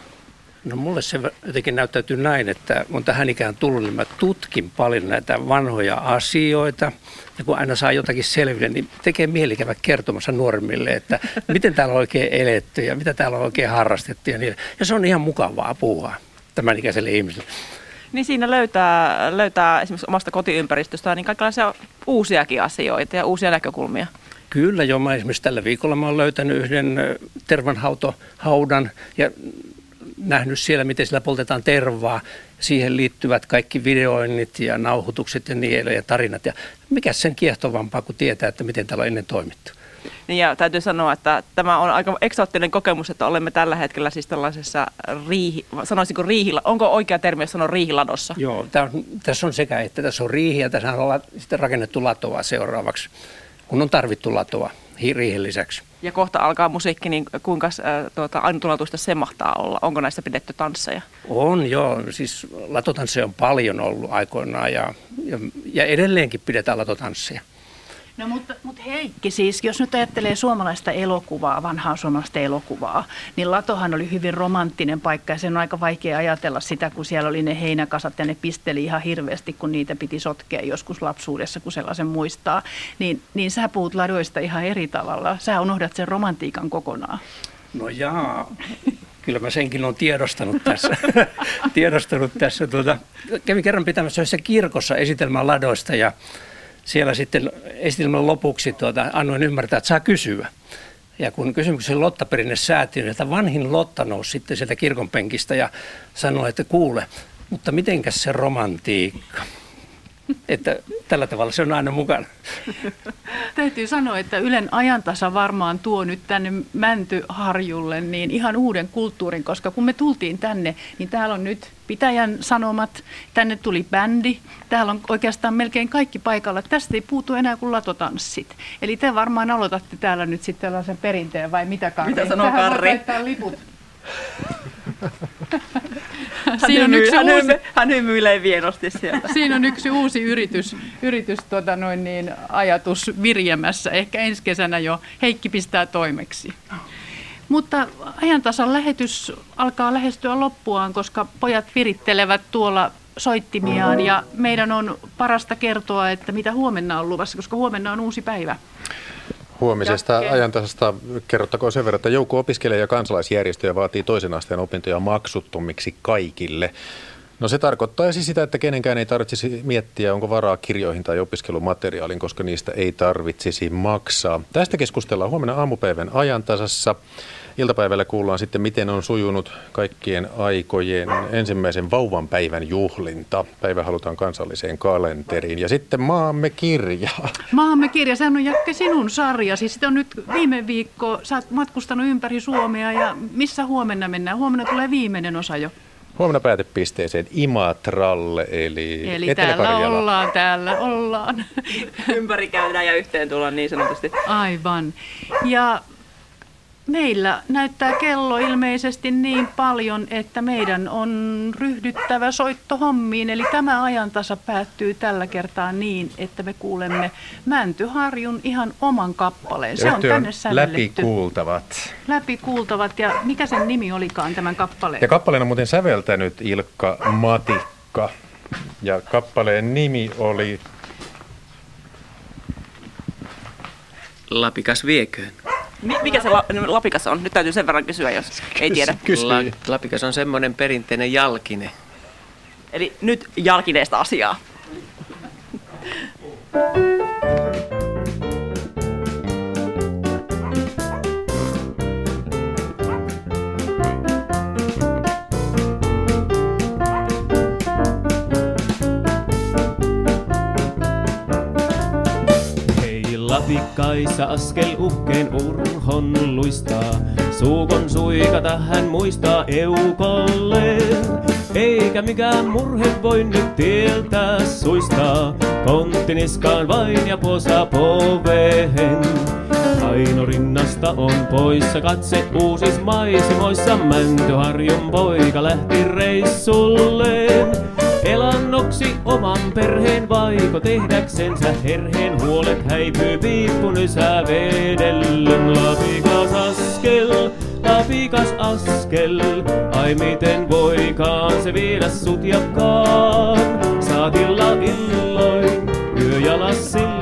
Speaker 9: No mulle se jotenkin näyttäytyy näin, että kun tähän ikään tullut, niin mä tutkin paljon näitä vanhoja asioita. Ja kun aina saa jotakin selville, niin tekee mieli käydä kertomassa nuoremmille, että miten täällä on oikein eletty ja mitä täällä on oikein harrastettu. Ja, niin. ja se on ihan mukavaa puhua tämän ikäiselle ihmiselle.
Speaker 4: Niin siinä löytää, löytää esimerkiksi omasta kotiympäristöstä niin kaikenlaisia uusiakin asioita ja uusia näkökulmia.
Speaker 9: Kyllä, jo mä esimerkiksi tällä viikolla mä olen löytänyt yhden tervanhautohaudan ja nähnyt siellä, miten sillä poltetaan tervaa. Siihen liittyvät kaikki videoinnit ja nauhoitukset ja niin ja tarinat. Ja mikä sen kiehtovampaa, kun tietää, että miten täällä on ennen toimittu.
Speaker 4: Niin ja täytyy sanoa, että tämä on aika eksoottinen kokemus, että olemme tällä hetkellä siis tällaisessa riihi, sanoisinko riihillä, onko oikea termi, jos sanoo riihiladossa?
Speaker 9: Joo, on, tässä on sekä, että tässä on riihi ja tässä on sitten rakennettu latoa seuraavaksi, kun on tarvittu latoa riihen lisäksi.
Speaker 4: Ja kohta alkaa musiikki, niin kuinka äh, tuota, ainutlaatuista se mahtaa olla? Onko näissä pidetty tansseja?
Speaker 9: On joo, siis latotansseja on paljon ollut aikoinaan ja, ja, ja edelleenkin pidetään latotansseja.
Speaker 2: No mutta, mutta Heikki, siis jos nyt ajattelee suomalaista elokuvaa, vanhaa suomalaista elokuvaa, niin Latohan oli hyvin romanttinen paikka ja sen on aika vaikea ajatella sitä, kun siellä oli ne heinäkasat ja ne pisteli ihan hirveästi, kun niitä piti sotkea joskus lapsuudessa, kun sellaisen muistaa. Niin, niin sä puhut ladoista ihan eri tavalla. Sä unohdat sen romantiikan kokonaan.
Speaker 9: No jaa, kyllä mä senkin olen tiedostanut tässä. tiedostanut tässä. Tuota, kävin kerran pitämässä yhdessä kirkossa esitelmää ladoista ja siellä sitten esitelmän lopuksi tuota, annoin ymmärtää, että saa kysyä. Ja kun kysymyksen Lottaperinne säätiön, että vanhin Lotta nousi sitten sieltä kirkonpenkistä ja sanoi, että kuule, mutta mitenkäs se romantiikka? Että tällä tavalla se on aina mukana.
Speaker 2: Täytyy sanoa, että Ylen ajantasa varmaan tuo nyt tänne Mäntyharjulle niin ihan uuden kulttuurin, koska kun me tultiin tänne, niin täällä on nyt pitäjän sanomat, tänne tuli bändi, täällä on oikeastaan melkein kaikki paikalla. Tästä ei puutu enää kuin latotanssit. Eli te varmaan aloitatte täällä nyt sitten tällaisen perinteen vai mitä Karri?
Speaker 4: Mitä sanoo Karri?
Speaker 2: liput.
Speaker 4: Siinä on yksi hän, uusi, hän hymyilee vienosti sieltä.
Speaker 2: Siinä on yksi uusi yritys, yritys tota noin niin, ajatus virjemässä. Ehkä ensi kesänä jo Heikki pistää toimeksi. Mutta ajantasan lähetys alkaa lähestyä loppuaan, koska pojat virittelevät tuolla soittimiaan ja meidän on parasta kertoa, että mitä huomenna on luvassa, koska huomenna on uusi päivä.
Speaker 3: Huomisesta Jakke. ajantasasta kerrottakoon sen verran, että joukko opiskelija- ja kansalaisjärjestöjä vaatii toisen asteen opintoja maksuttomiksi kaikille. No se tarkoittaisi sitä, että kenenkään ei tarvitsisi miettiä, onko varaa kirjoihin tai opiskelumateriaalin, koska niistä ei tarvitsisi maksaa. Tästä keskustellaan huomenna aamupäivän ajantasassa. Iltapäivällä kuullaan sitten, miten on sujunut kaikkien aikojen ensimmäisen vauvan päivän juhlinta. Päivä halutaan kansalliseen kalenteriin. Ja sitten Maamme kirja.
Speaker 2: Maamme kirja, sehän on Jakke sinun sarjasi. Sitten on nyt viime viikko, sä oot matkustanut ympäri Suomea ja missä huomenna mennään? Huomenna tulee viimeinen osa jo.
Speaker 3: Huomenna päätepisteeseen Imatralle, eli
Speaker 2: Eli täällä ollaan, täällä ollaan.
Speaker 4: Ympäri käydään ja yhteen tullaan niin sanotusti.
Speaker 2: Aivan. Ja Meillä näyttää kello ilmeisesti niin paljon, että meidän on ryhdyttävä soittohommiin. Eli tämä ajantasa päättyy tällä kertaa niin, että me kuulemme Mäntyharjun ihan oman kappaleen.
Speaker 3: Se on tänne Läpikuultavat.
Speaker 2: Läpikuultavat. Ja mikä sen nimi olikaan tämän kappaleen?
Speaker 3: Ja kappaleen on muuten säveltänyt Ilkka Matikka. Ja kappaleen nimi oli...
Speaker 12: Lapikas vieköön.
Speaker 4: Mikä se la, lapikas on? Nyt täytyy sen verran kysyä, jos ei tiedä.
Speaker 12: La, lapikas on semmoinen perinteinen jalkine.
Speaker 4: Eli nyt jalkineesta asiaa.
Speaker 13: Latikkaissa askel uhkeen urhon luistaa. Suukon suikata hän muistaa eukolleen. Eikä mikään murhe voi nyt tieltä suistaa. Kontti niskaan vain ja posa povehen. Aino rinnasta on poissa katse uusis maisimoissa. Mäntyharjun poika lähti reissulleen. Elannoksi oman perheen vaiko tehdäksensä herheen huolet häipyy piippunysää vedellen. Lapikas askel, lapikas askel, ai miten voikaan se viedä sut jakaan. Saatilla illoin, yöjalas silloin,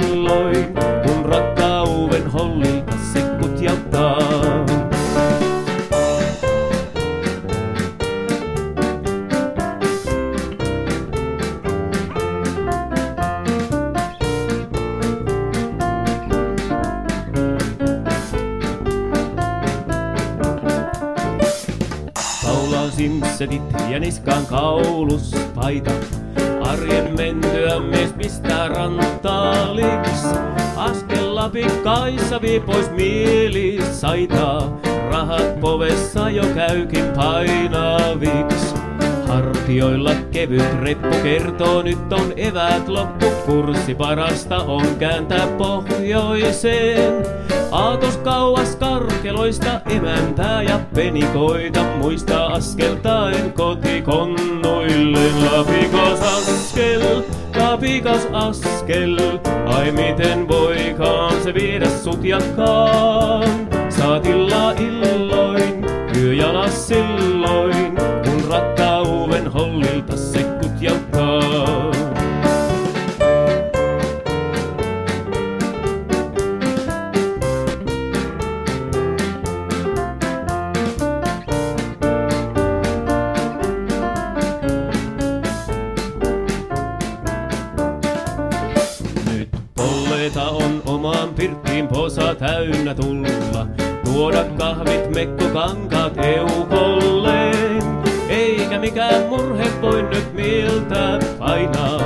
Speaker 13: Simsetit ja niskaan kauluspaita. Arjen mentyä mies pistää rantaaliks. Askella pikkaissa vie pois mieli saitaa. Rahat povessa jo käykin painaviks. Hartioilla kevyt reppu kertoo, nyt on eväät loppu. Kurssi parasta on kääntää pohjoiseen. Aatos kauas karkeloista emäntää ja penikoita muista askeltaen kotikonnoille. Lapikas askel, lapikas askel, ai miten voikaan se viedä sut jakaan. Saatilla illoin, yöjalas silloin, tulla. Tuoda kahvit, mekko, kankaat eukolleen. Eikä mikään murhe voi nyt mieltä painaa.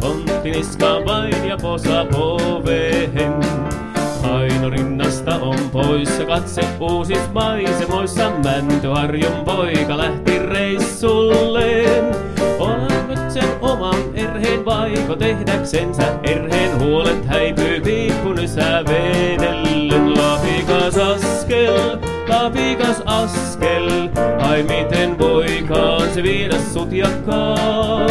Speaker 13: Kontti niskaan vain ja posa povehen. Aino rinnasta on poissa katse uusis maisemoissa. Mäntyharjun poika lähti reissulleen. Olen nyt sen oman erheen vaiko tehdäksensä erheen huolet häipyy piippunysää vedellen. Lapikas askel, lapikas askel, ai miten voikaan se viedä sut jakaan.